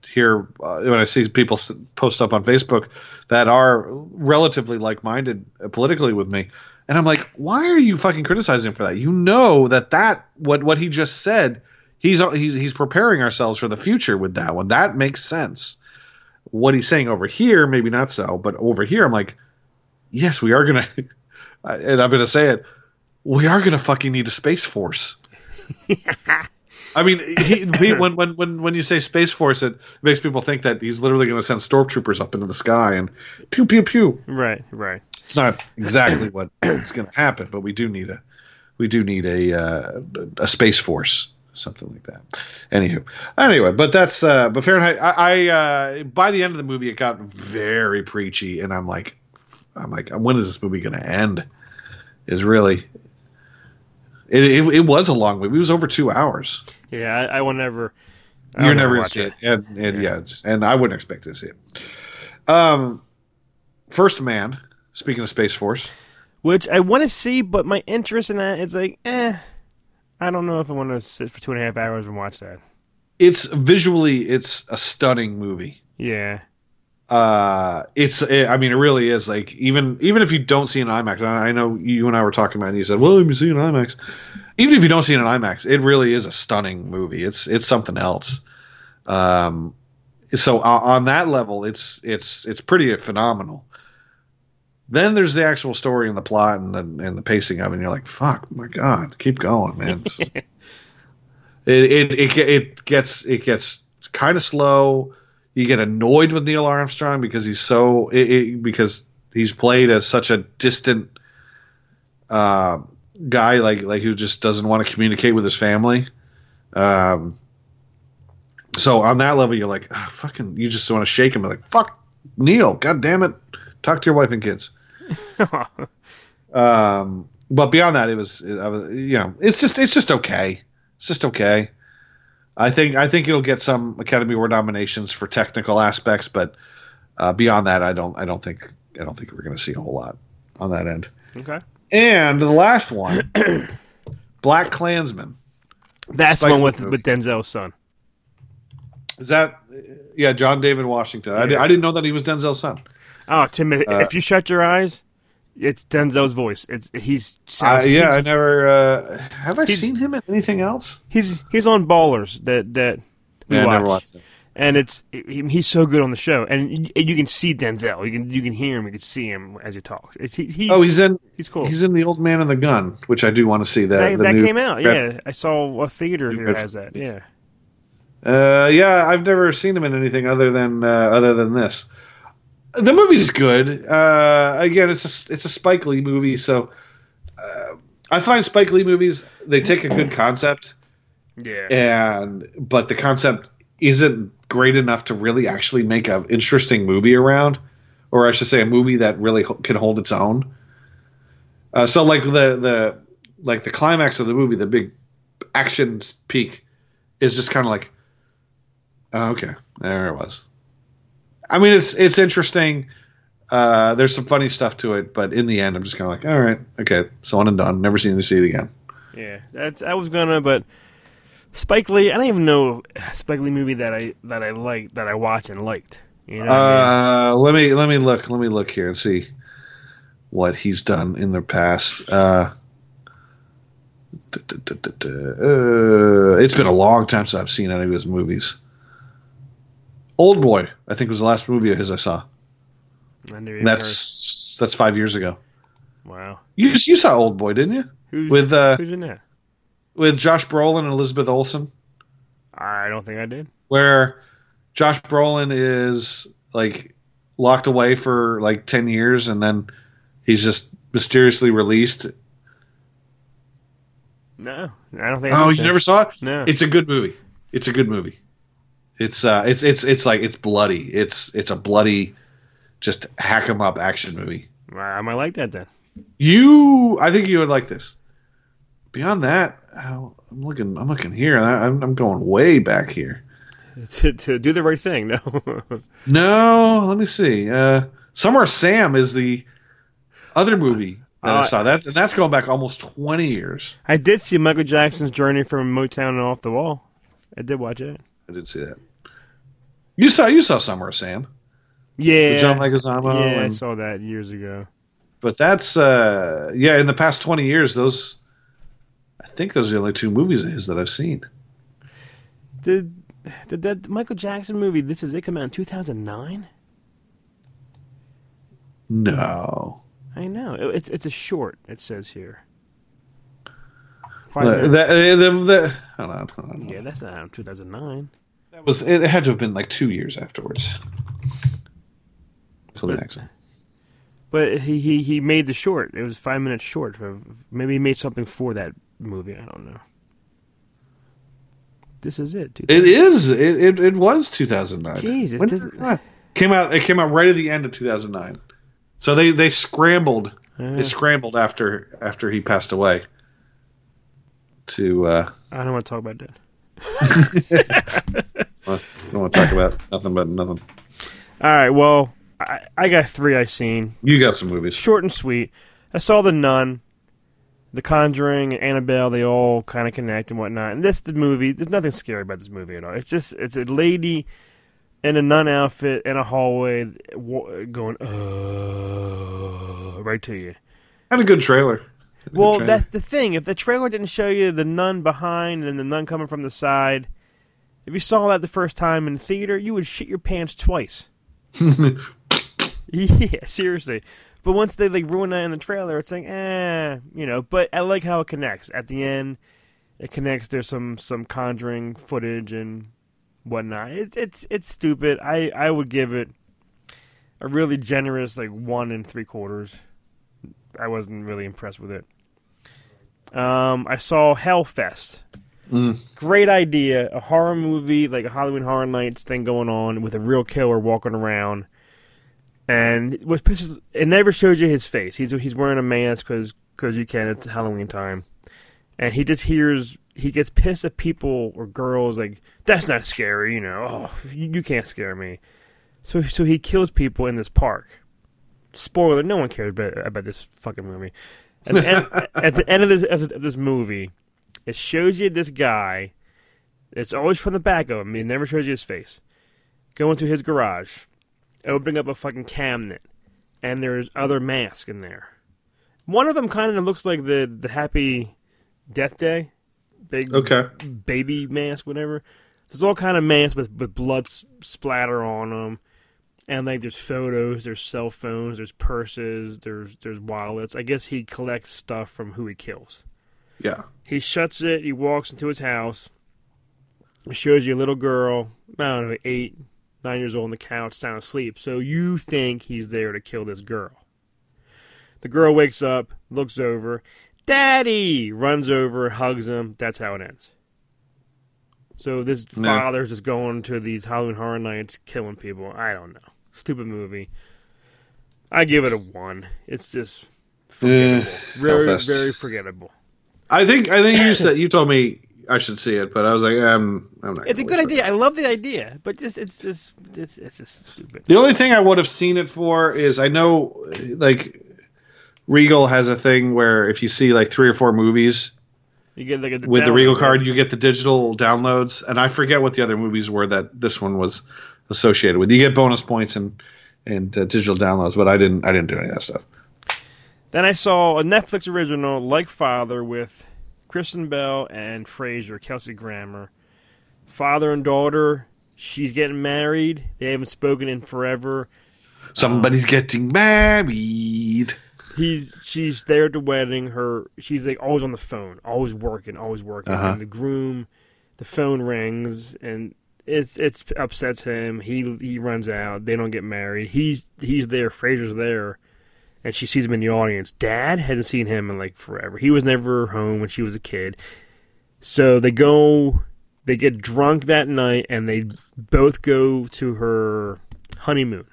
hear uh, when I see people post up on Facebook that are relatively like minded politically with me, and I'm like, why are you fucking criticizing him for that? You know that that what what he just said, he's he's he's preparing ourselves for the future with that one. That makes sense. What he's saying over here, maybe not so, but over here, I'm like, yes, we are gonna, and I'm gonna say it we are going to fucking need a space force. I mean, he, he, when, when when when you say space force, it makes people think that he's literally going to send stormtroopers up into the sky and pew pew pew. Right. Right. It's not exactly what it's going to happen, but we do need a we do need a uh, a space force, something like that. Anywho, anyway, but that's uh, but Fahrenheit. I, I uh, by the end of the movie, it got very preachy, and I'm like, I'm like, when is this movie going to end? Is really. It, it, it was a long movie. It was over two hours. Yeah. I, I will never. I You're never gonna see it, and and yeah, it's, and I wouldn't expect to see it. Um, First Man. Speaking of Space Force, Which I want to see, but my interest in that is like, eh. I don't know if I want to sit for two and a half hours and watch that. it's visually it's a stunning movie. Yeah. Uh, it's I mean it really is like even even if you don't see an IMAX, I I know you and I were talking about, it and you said, well, you see an IMAX. Even if you don't see it in IMAX, it really is a stunning movie. It's it's something else. Um, so uh, on that level, it's it's it's pretty phenomenal. Then there's the actual story and the plot and the and the pacing of it. And you're like, fuck, my god, keep going, man. it, it it it gets it gets kind of slow. You get annoyed with Neil Armstrong because he's so it, it, because he's played as such a distant uh, guy, like like who just doesn't want to communicate with his family. Um, so on that level, you're like, ah, fucking, you just want to shake him. Like, fuck, Neil, god damn it, talk to your wife and kids. um, but beyond that, it was, I was, you know, it's just, it's just okay. It's just okay. I think, I think it'll get some Academy Award nominations for technical aspects, but uh, beyond that, I don't, I don't think, I don't think we're going to see a whole lot on that end. Okay. And the last one, Black Klansman. That's Spike one with, movie. with Denzel's son. Is that, yeah, John David Washington? I. I didn't know that he was Denzel's son. Oh, Tim, if- Uh, if you shut your eyes, it's Denzel's voice. It's he's Uh, yeah, I he's, never uh, have I seen him in anything else. he's he's on Ballers that that we Yeah, I watch. never watched it. and it's he's so good on the show, and you, you can see Denzel. You can you can hear him. You can see him as he talks. It's he, he's, Oh, he's in he's cool. he's in the Old Man and the Gun, which I do want to see. That that that came out. Yeah, I saw a theater here has that. Yeah, Uh, yeah, I've never seen him in anything other than uh, other than this. The movie's good. Uh, again, it's a it's a Spike Lee movie, so uh, I find Spike Lee movies they take a good concept yeah, and but the concept isn't great enough to really actually make an interesting movie around, or I should say, a movie that really ho- can hold its own. Uh, so, like the the like the climax of the movie, the big action peak, is just kind of like, oh, okay, there it was. I mean, it's it's interesting. Uh, there's some funny stuff to it, but in the end, I'm just kind of like, all right, okay, so on and done. Never seen to see it again. yeah. That's I was gonna, but Spike Lee. I don't even know Spike Lee movie that I that I liked that I watched and liked. You know, what I mean? Uh, let me let me look let me look here and see what he's done in the past. Uh. Uh, it's been a long time since I've seen any of his movies. Old Boy, I think was the last movie of his I saw. I never even And that's that's five years ago. wow. You you saw Old Boy, didn't you? Who's With uh, who's in that? with Josh Brolin and Elizabeth Olsen, I don't think I did. where Josh Brolin is like locked away for like ten years, and then he's just mysteriously released. No, I don't think. Oh, you never saw it? No. It's a good movie. It's a good movie. It's uh, it's it's it's like it's bloody. It's it's a bloody, just hack 'em up action movie. I might like that then. You, I think you would like this. Beyond that, oh, I'm looking. I'm looking here. I- I'm, I'm going way back here. to, to do the right thing. No, No, let me see. Uh, Summer Sam is the other movie that I Uh, saw. That that's going back almost 20 years. I did see Michael Jackson's journey from Motown and off the wall. I did watch it. I did see that. You saw you saw Summer of Sam Yeah, with John Leguizamo, yeah, I saw that years ago. but that's uh, yeah. In the past 20 years, those I think those are the only two movies of his that I've seen. Did did that Michael Jackson movie? This is it. Come out in two thousand nine. No, I know It- it's it's a short. It says here. Five the, the, the, the, hold on, hold on. yeah, that's not two thousand nine. That was it. Had to have been like two years afterwards. But- But he, he he made the short. It was five minutes short. Maybe he made something for that movie. I don't know. This is it. It is. It, it, it was 2009. Jeez, it When doesn't- it came out. It came out right at the end of 2009. So they they scrambled. Uh, They scrambled after after he passed away. To uh, I don't want to talk about that. I don't want to talk about nothing but nothing. All right. Well, I, I got three I seen. You got some movies. Short and sweet. I saw The Nun, The Conjuring, and Annabelle. They all kind of connect and whatnot. And this the movie. There's nothing scary about this movie at all. It's just it's a lady in a nun outfit in a hallway going uh right to you. Had a good trailer. Had a good Well, that's the thing. If the trailer didn't show you the nun behind and the nun coming from the side, if you saw that the first time in the theater, you would shit your pants twice. yeah, seriously. But once they like ruin that in the trailer, it's like, eh, you know. But I like how it connects at the end. It connects. There's some some conjuring footage and whatnot. It's it's it's stupid. I I would give it a really generous like one and three quarters. I wasn't really impressed with it. Um, I saw Hellfest. Mm. Great idea, a horror movie like a Halloween Horror Nights thing going on with a real killer walking around. And what pisses it never shows you his face. He's he's wearing a mask because because you can. It's Halloween time, and he just hears he gets pissed at people or girls like that's not scary, you know. Oh, you, you can't scare me. So so he kills people in this park. Spoiler: No one cares about, about this fucking movie. At the end, at the end of this of this movie, it shows you this guy. It's always from the back of him. It never shows you his face. Going to his garage, opening up a fucking cabinet, and there's other masks in there. One of them kind of looks like the the Happy Death Day, big Okay. baby mask, whatever. There's all kind of masks with with blood splatter on them, and like there's photos, there's cell phones, there's purses, there's there's wallets. I guess he collects stuff from who he kills. Yeah. He shuts it. He walks into his house. Shows you a little girl, I don't know, eight, nine years old on the couch, sound asleep. So you think he's there to kill this girl. The girl wakes up, looks over, Daddy! Runs over, hugs him. That's how it ends. So this father's just going to these Halloween Horror Nights, killing people. I don't know. Stupid movie. I give it a one. It's just forgettable. very, Hellfest. very forgettable. I think I think you said you told me I should see it, but I was like, um, I'm not. It's a good waste my idea. I love the idea, but just it's just it's, it's just stupid. The only thing I would have seen it for is I know, like, Regal has a thing where if you see like three or four movies You get like a with the Regal right? card, you get the digital downloads, and I forget what the other movies were that this one was associated with. You get bonus points and and uh, digital downloads, but I didn't. I didn't do any of that stuff. Then I saw a Netflix original, like Father, with Kristen Bell and Frasier, Kelsey Grammer. Father and daughter. She's getting married. They haven't spoken in forever. Somebody's getting married. he's she's there at the wedding. Her she's like always on the phone, always working, always working. Uh-huh. And the groom, the phone rings, and it's it's upsets him. He he runs out. They don't get married. He's he's there. Frasier's there, and she sees him in the audience. Dad hadn't seen him in like forever. He was never home when she was a kid. So they go, they get drunk that night, and they both go to her honeymoon.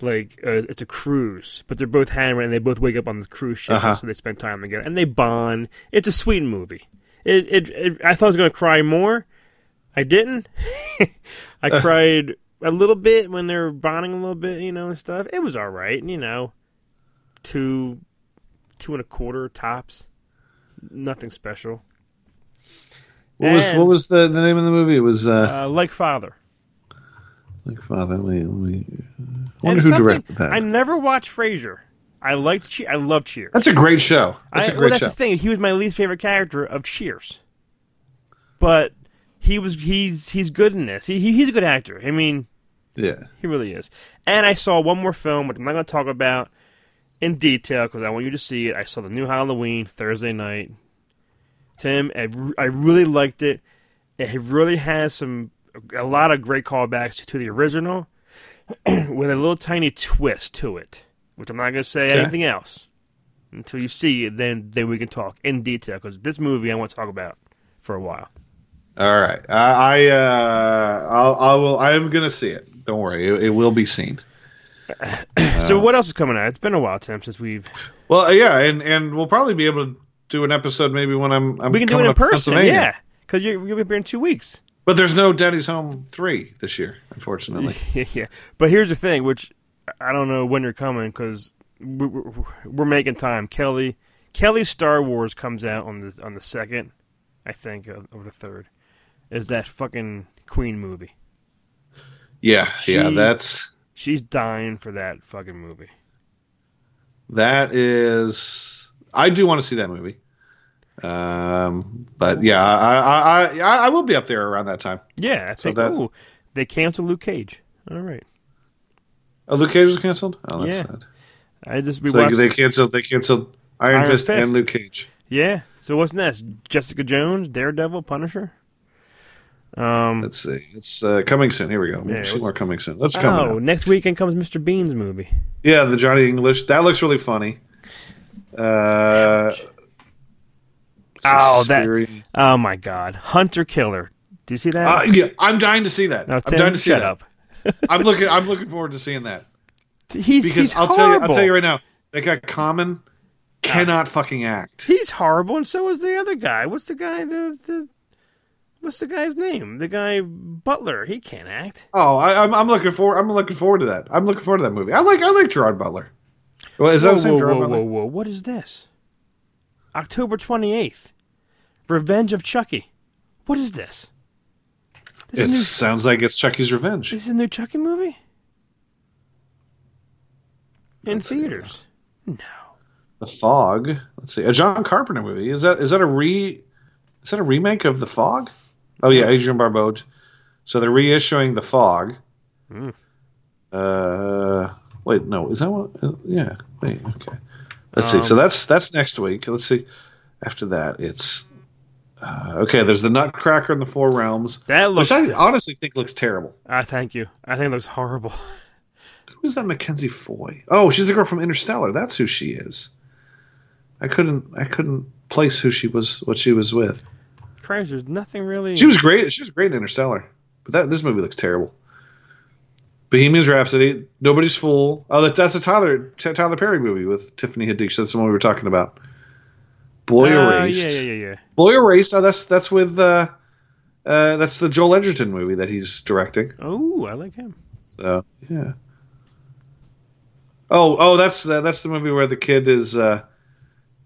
Like uh, it's a cruise, but they're both hammered, and they both wake up on the cruise ship, Uh-huh. so they spend time together, and they bond. It's a sweet movie. It, it, it I thought I was gonna cry more. I didn't. I cried a little bit when they were bonding a little bit, you know, and stuff. It was all right, you know. Two, two and a quarter tops. Nothing special. What was what was the, the name of the movie? It was uh, Uh, like father. like Father. Let me, let me, I And wonder who directed that. I never watched Frasier. I liked Cheer. I love Cheers. That's a great show. That's I, a well, great that's show. the thing. He was my least favorite character of Cheers. But he was he's he's good in this. He, he he's a good actor. I mean, Yeah. he really is. And I saw one more film, which I'm not going to talk about in detail because I want you to see it. I saw the new Halloween Thursday night. Tim, I, I really liked it. It really has some a lot of great callbacks to the original, with a little tiny twist to it, which I'm not going to say Okay. anything else until you see it. Then then we can talk in detail because this movie I want to talk about for a while. All right. I, I uh, I'll, I will. I am gonna see it. Don't worry. It, it will be seen. so what else is coming out? It's been a while, Tim, since we've Well, uh, yeah, and and we'll probably be able to do an episode maybe when I'm. I'm we can do it in person. Yeah, because you're you'll be here in two weeks. But there's no Daddy's Home three this year, unfortunately. yeah. But here's the thing, which I don't know when you're coming because we're, we're, we're making time. Kelly, Kelly's Star Wars comes out on the on the second, I think, of, or the third. Is that fucking Queen movie? yeah, yeah. That's She's dying for that fucking movie. that is. I do want to see that movie. Um, but yeah, I I, I I will be up there around that time. Yeah, I So that- ooh, they canceled Luke Cage. All right, Oh, Luke Cage was canceled. Oh, that's Yeah. sad. I just we So they, watched. they canceled. They canceled Iron, Iron Fist, Fist. and Luke Cage. yeah. So what's next? Jessica Jones, Daredevil, Punisher. Um. Let's see. It's uh, coming soon. Here we go. Yeah, more coming soon. Let's come. Oh, next weekend comes Mr. Bean's movie. Yeah, the Johnny English. That looks really funny. Uh, Oh, that- Oh my God, Hunter Killer. Do you see that? Uh, yeah, I'm dying to see that. no, I'm dying to see shut that. up. I'm looking. I'm looking forward to seeing that He's because he's I'll horrible. tell you. I'll tell you right now. That guy Common cannot fucking act. He's horrible, and so is the other guy. What's the guy? The the what's the guy's name? The guy Butler. He can't act. Oh, I, I'm. I'm looking forward. I'm looking forward to that. I'm looking forward to that movie. I like. I like Gerard Butler. Well, is that whoa, the same whoa, Gerard whoa, Butler? whoa, whoa! What is this? October twenty eighth. Revenge of Chucky. What is this? This It is, sounds like it's Chucky's Revenge. new, this is a new Chucky movie in Let's theaters. The Fog. Let's see. A John Carpenter movie. Is that is that a re is that a remake of The Fog? Oh yeah, Adrienne Barbeau. So they're reissuing The Fog. Hmm. Uh wait, no, is that one uh, yeah, wait, okay. Let's Um, see. So that's that's next week. Let's see. After that it's uh, okay, there's the Nutcracker in the Four Realms, That looks. which I honestly think looks terrible. I thank you. I think it looks horrible. Who is that Mackenzie Foy? Oh, she's the girl from Interstellar. That's who she is. I couldn't I couldn't place who she was what she was with. Christ, there's nothing really. She was great. She was great in Interstellar, but that this movie looks terrible. Bohemian Rhapsody, Nobody's Fool. Oh, that, that's a Tyler Tyler Perry movie with Tiffany Haddish. That's the one we were talking about. Boy Uh, Erased. yeah, yeah, yeah, yeah. Boy Erased. Oh, that's that's with uh, uh, that's the Joel Edgerton movie that he's directing. Oh, I like him. So yeah. Oh, oh, that's uh, that's the movie where the kid is. Uh,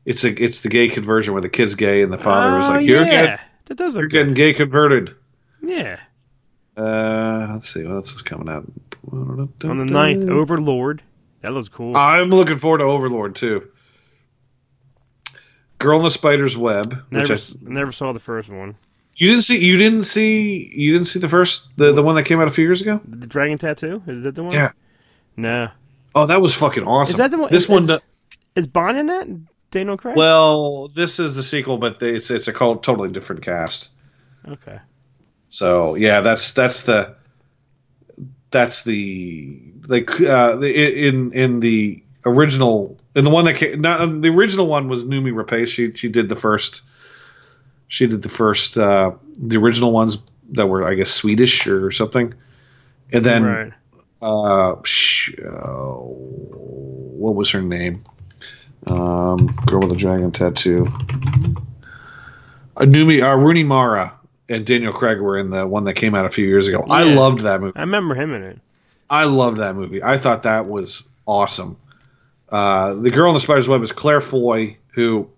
it's a it's the gay conversion where the kid's gay and the father was Oh, like, "You're yeah. getting That does you're look getting gay converted." Yeah. Uh, let's see what else is coming out On the 9th, Overlord. That looks cool. I'm looking forward to Overlord too. Girl in the Spider's Web, which never, I, s- never saw the first one. you didn't see. You didn't see. You didn't see the first the the one that came out a few years ago. The Dragon Tattoo? Is that the one? Yeah. No. Oh, that was fucking awesome. Is that the one? This is, one. Is, do- Is Bond in that? Daniel Craig. Well, this is the sequel, but they, it's it's a totally different cast. okay. So yeah, that's that's the that's the like uh, the, in in the original in the one that came, not the original one was Noomi Rapace. She she did the first she did the first uh, the original ones that were I guess Swedish or something, and then right. uh, sh- uh, what was her name? Um, girl with a dragon tattoo. Uh, Noomi, uh, Rooney Mara and Daniel Craig were in the one that came out a few years ago. I loved that movie. I remember him in it. I loved that movie. I thought that was awesome. Uh, the girl in the spider's web is Claire Foy, who,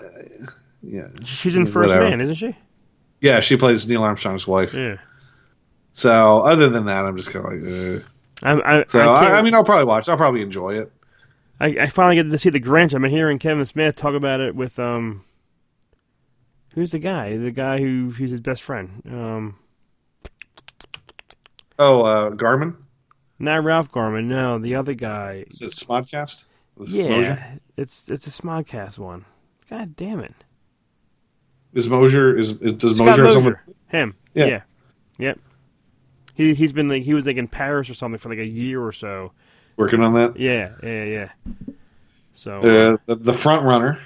uh, yeah, She's in First Whatever. Man, isn't she? yeah, she plays Neil Armstrong's wife. Yeah. So other than that, I'm just kind of like, uh. I, I, so I, I mean, I'll probably watch. I'll probably enjoy it. I, I finally get to see the Grinch. I've been hearing Kevin Smith talk about it with um. Who's the guy? The guy who who's his best friend. Um, Oh, uh, Garman. not Ralph Garman. No, the other guy. Is it Smodcast? Is Yeah, Mosier? it's it's a Smodcast one. God damn it, Is Mosier is, is does Scott Mosier, Mosier. someone Him. Yeah. Yeah. Yep. He he's been like he was like in Paris or something for like a year or so. Working on that? Yeah, yeah, yeah. So Uh, the, the front runner,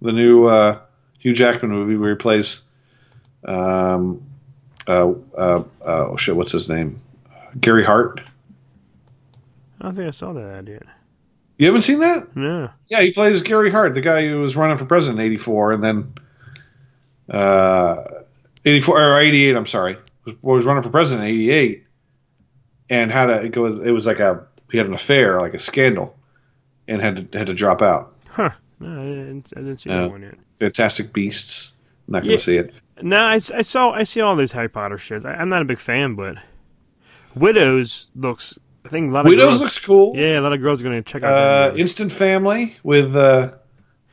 the new uh, Hugh Jackman movie where he plays, um, uh, uh, uh, oh shit, what's his name? Gary Hart. I don't think I saw that ad yet. You haven't seen that? No. Yeah, he plays Gary Hart, the guy who was running for president in '84, and then uh, '84 or '88. I'm sorry, was, was running for president in '88, and had a it was it was like a he had an affair, like a scandal, and had to, had to drop out. Huh. No, I didn't, I didn't see Yeah. that one yet. Fantastic Beasts. I'm not going to Yeah. see it. No, I, I saw I see all these Harry Potter shits. I, I'm not a big fan, but Widows looks. I think a lot of Widows girls, looks cool. Yeah, a lot of girls are going to check out Uh, that. Instant Family with uh,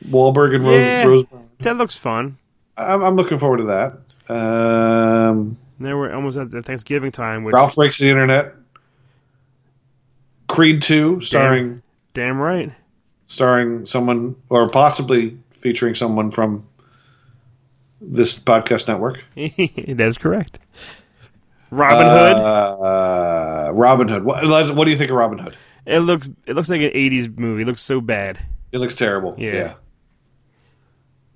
Wahlberg and Yeah. Rose. Rose. that looks fun. I'm, I'm looking forward to that. Um, Now we're almost at the Thanksgiving time, which Ralph breaks the internet. Creed two, starring damn right. starring someone or possibly featuring someone from this podcast network. that is correct. Robin Hood. Uh, Robin Hood. What, what do you think of Robin Hood? It looks it looks like an '80s movie. It looks so bad. It looks terrible. Yeah. yeah.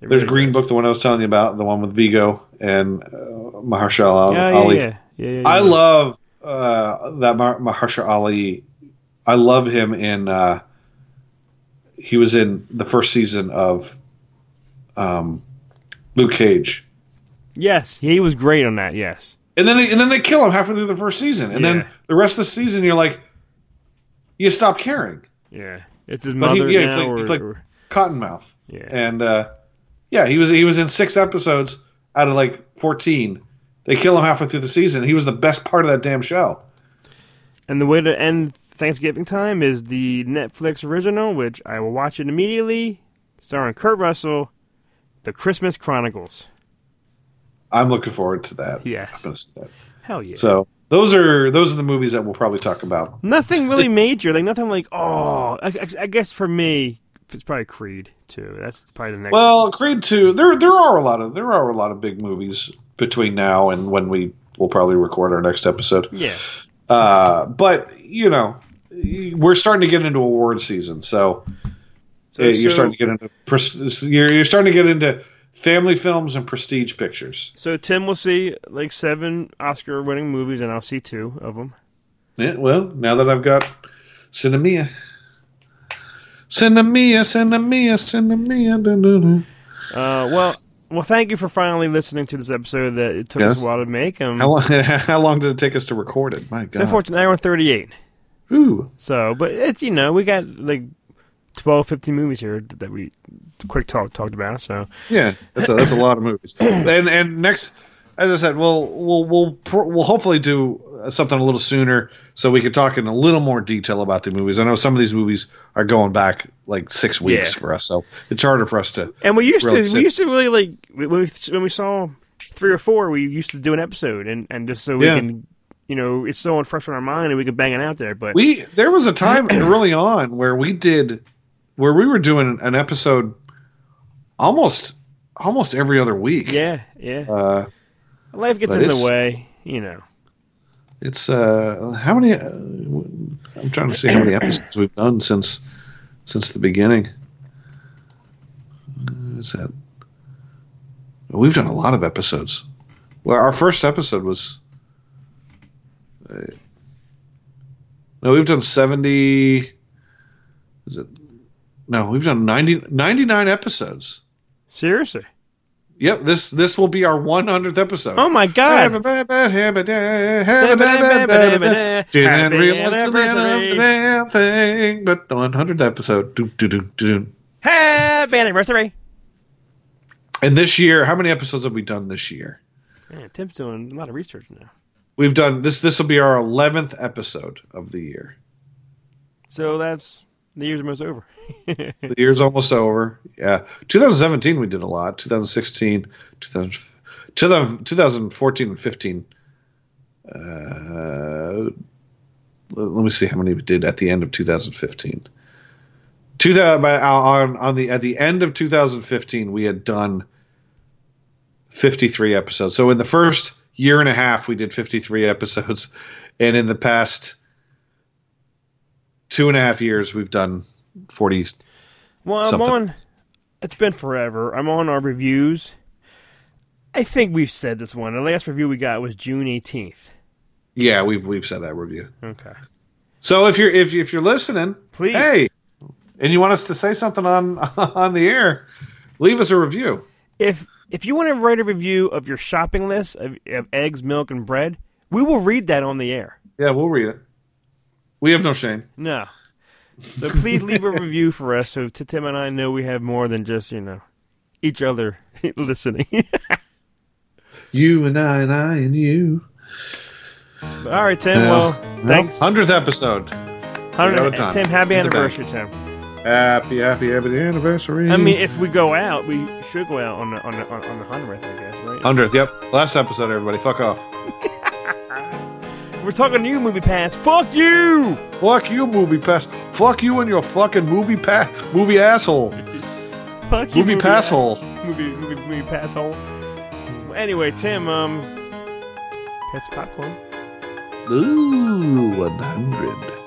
It There's Green does. Book, the one I was telling you about, the one with Viggo and uh, Mahershala Yeah, Ali. yeah, yeah, yeah, I love uh, that Mahershala Ali. I love him in. Uh, he was in the first season of um, Luke Cage, Yes, he was great on that. Yes. and then they, and then they kill him halfway through the first season, and Yeah. then the rest of the season you're like, you stop caring. Yeah. It's his But he- mother yeah, he now, played- he or, played- or- Cottonmouth, yeah. and uh, yeah, he was he was in six episodes out of like fourteen. They kill him halfway through the season. He was the best part of that damn show. And the way to end Thanksgiving time is the Netflix original, which I will watch it immediately, starring Kurt Russell, The Christmas Chronicles. I'm looking forward to that. Yes. That. Hell yeah. So those are those are the movies that we'll probably talk about. nothing really major, like nothing like oh. I, I- I guess for me, it's probably Creed too. That's probably the next. Well, Creed two. There there are a lot of there are a lot of big movies between now and when we will probably record our next episode. yeah, Uh, but you know, we're starting to get into award season, so, so, uh, you're so- starting to get into you're you're starting to get into family films and prestige pictures. So Tim will see like seven Oscar-winning movies, and I'll see two of them. Yeah, well, now that I've got Sinemia. Sinemia, Sinemia, Sinemia. Uh, well, well, thank you for finally listening to this episode that it took us a while to make. Um, How long, how long did it take us to record it? My God. it's an hour thirty-eight. Ooh. So, but it's you know we got like 12, 15 movies here that we quick talk talked about. So Yeah, that's a, that's a lot of movies. And and next, as I said, we'll we'll we'll pr- we'll hopefully do something a little sooner so we can talk in a little more detail about the movies. I know some of these movies are going back like six weeks Yeah. for us, so it's harder for us to. and we used Really to sit- we used to really like when we when we saw three or four, we used to do an episode and and just so we Yeah. can you know it's so fresh on our mind and we could bang it out there. But We there was a time early on where we did where we were doing an episode almost almost every other week. yeah, yeah, Uh, life gets in the way, you know. it's uh how many uh, I'm trying to see how many episodes we've done since since the beginning. Uh, Is that We've done a lot of episodes. Well, our first episode was No, we've done 70 Is it No, we've done 90 99 episodes. Seriously. Yep, this this will be our 100th episode. Oh my god. Didn't realize till the end of the damn thing, but 100th episode. Happy anniversary. And this year, how many episodes have we done this year? Man, Tim's doing a lot of research now. We've done this. This will be our 11th episode of the year. So that's the year's almost over. The year's almost over. Yeah, 2017 we did a lot. 2016, 2000, 2000 2014 and 15. Uh, let me see how many we did at the end of 2015. 2000, by- on on the at the end of 2015 we had done 53 episodes. So in the first year and a half we did 53 episodes, and in the past two and a half years we've done 40 Well, I'm Something. on. It's been forever. I'm on our reviews. I think we've said this one. The last review we got was June 18th. Yeah, we've we've said that review. Okay. So if you're if if you're listening, Please. hey, and you want us to say something on on the air, leave us a review. If if you want to write a review of your shopping list of, of eggs, milk, and bread, we will read that on the air. Yeah, we'll read it. We have no shame. No. So please leave a review for us so T- Tim and I know we have more than just, you know, each other listening. You and I and I and you. All right, Tim. Well, thanks. Hundredth episode. Hundred- we got it done. Tim, happy In the bag. anniversary, Tim. Happy happy happy anniversary. I mean, if we go out, we should go out on the on the on, on the hundredth, I guess, right? hundredth. Yep. Last episode. Everybody, fuck off. We're talking to you, MoviePass. Fuck you. Fuck you, MoviePass. Fuck you and your fucking MoviePass movie asshole. Fuck you, Movie pass hole. Movie movie movie pass hole. Anyway, Tim, um, pass popcorn. Ooh, one hundred.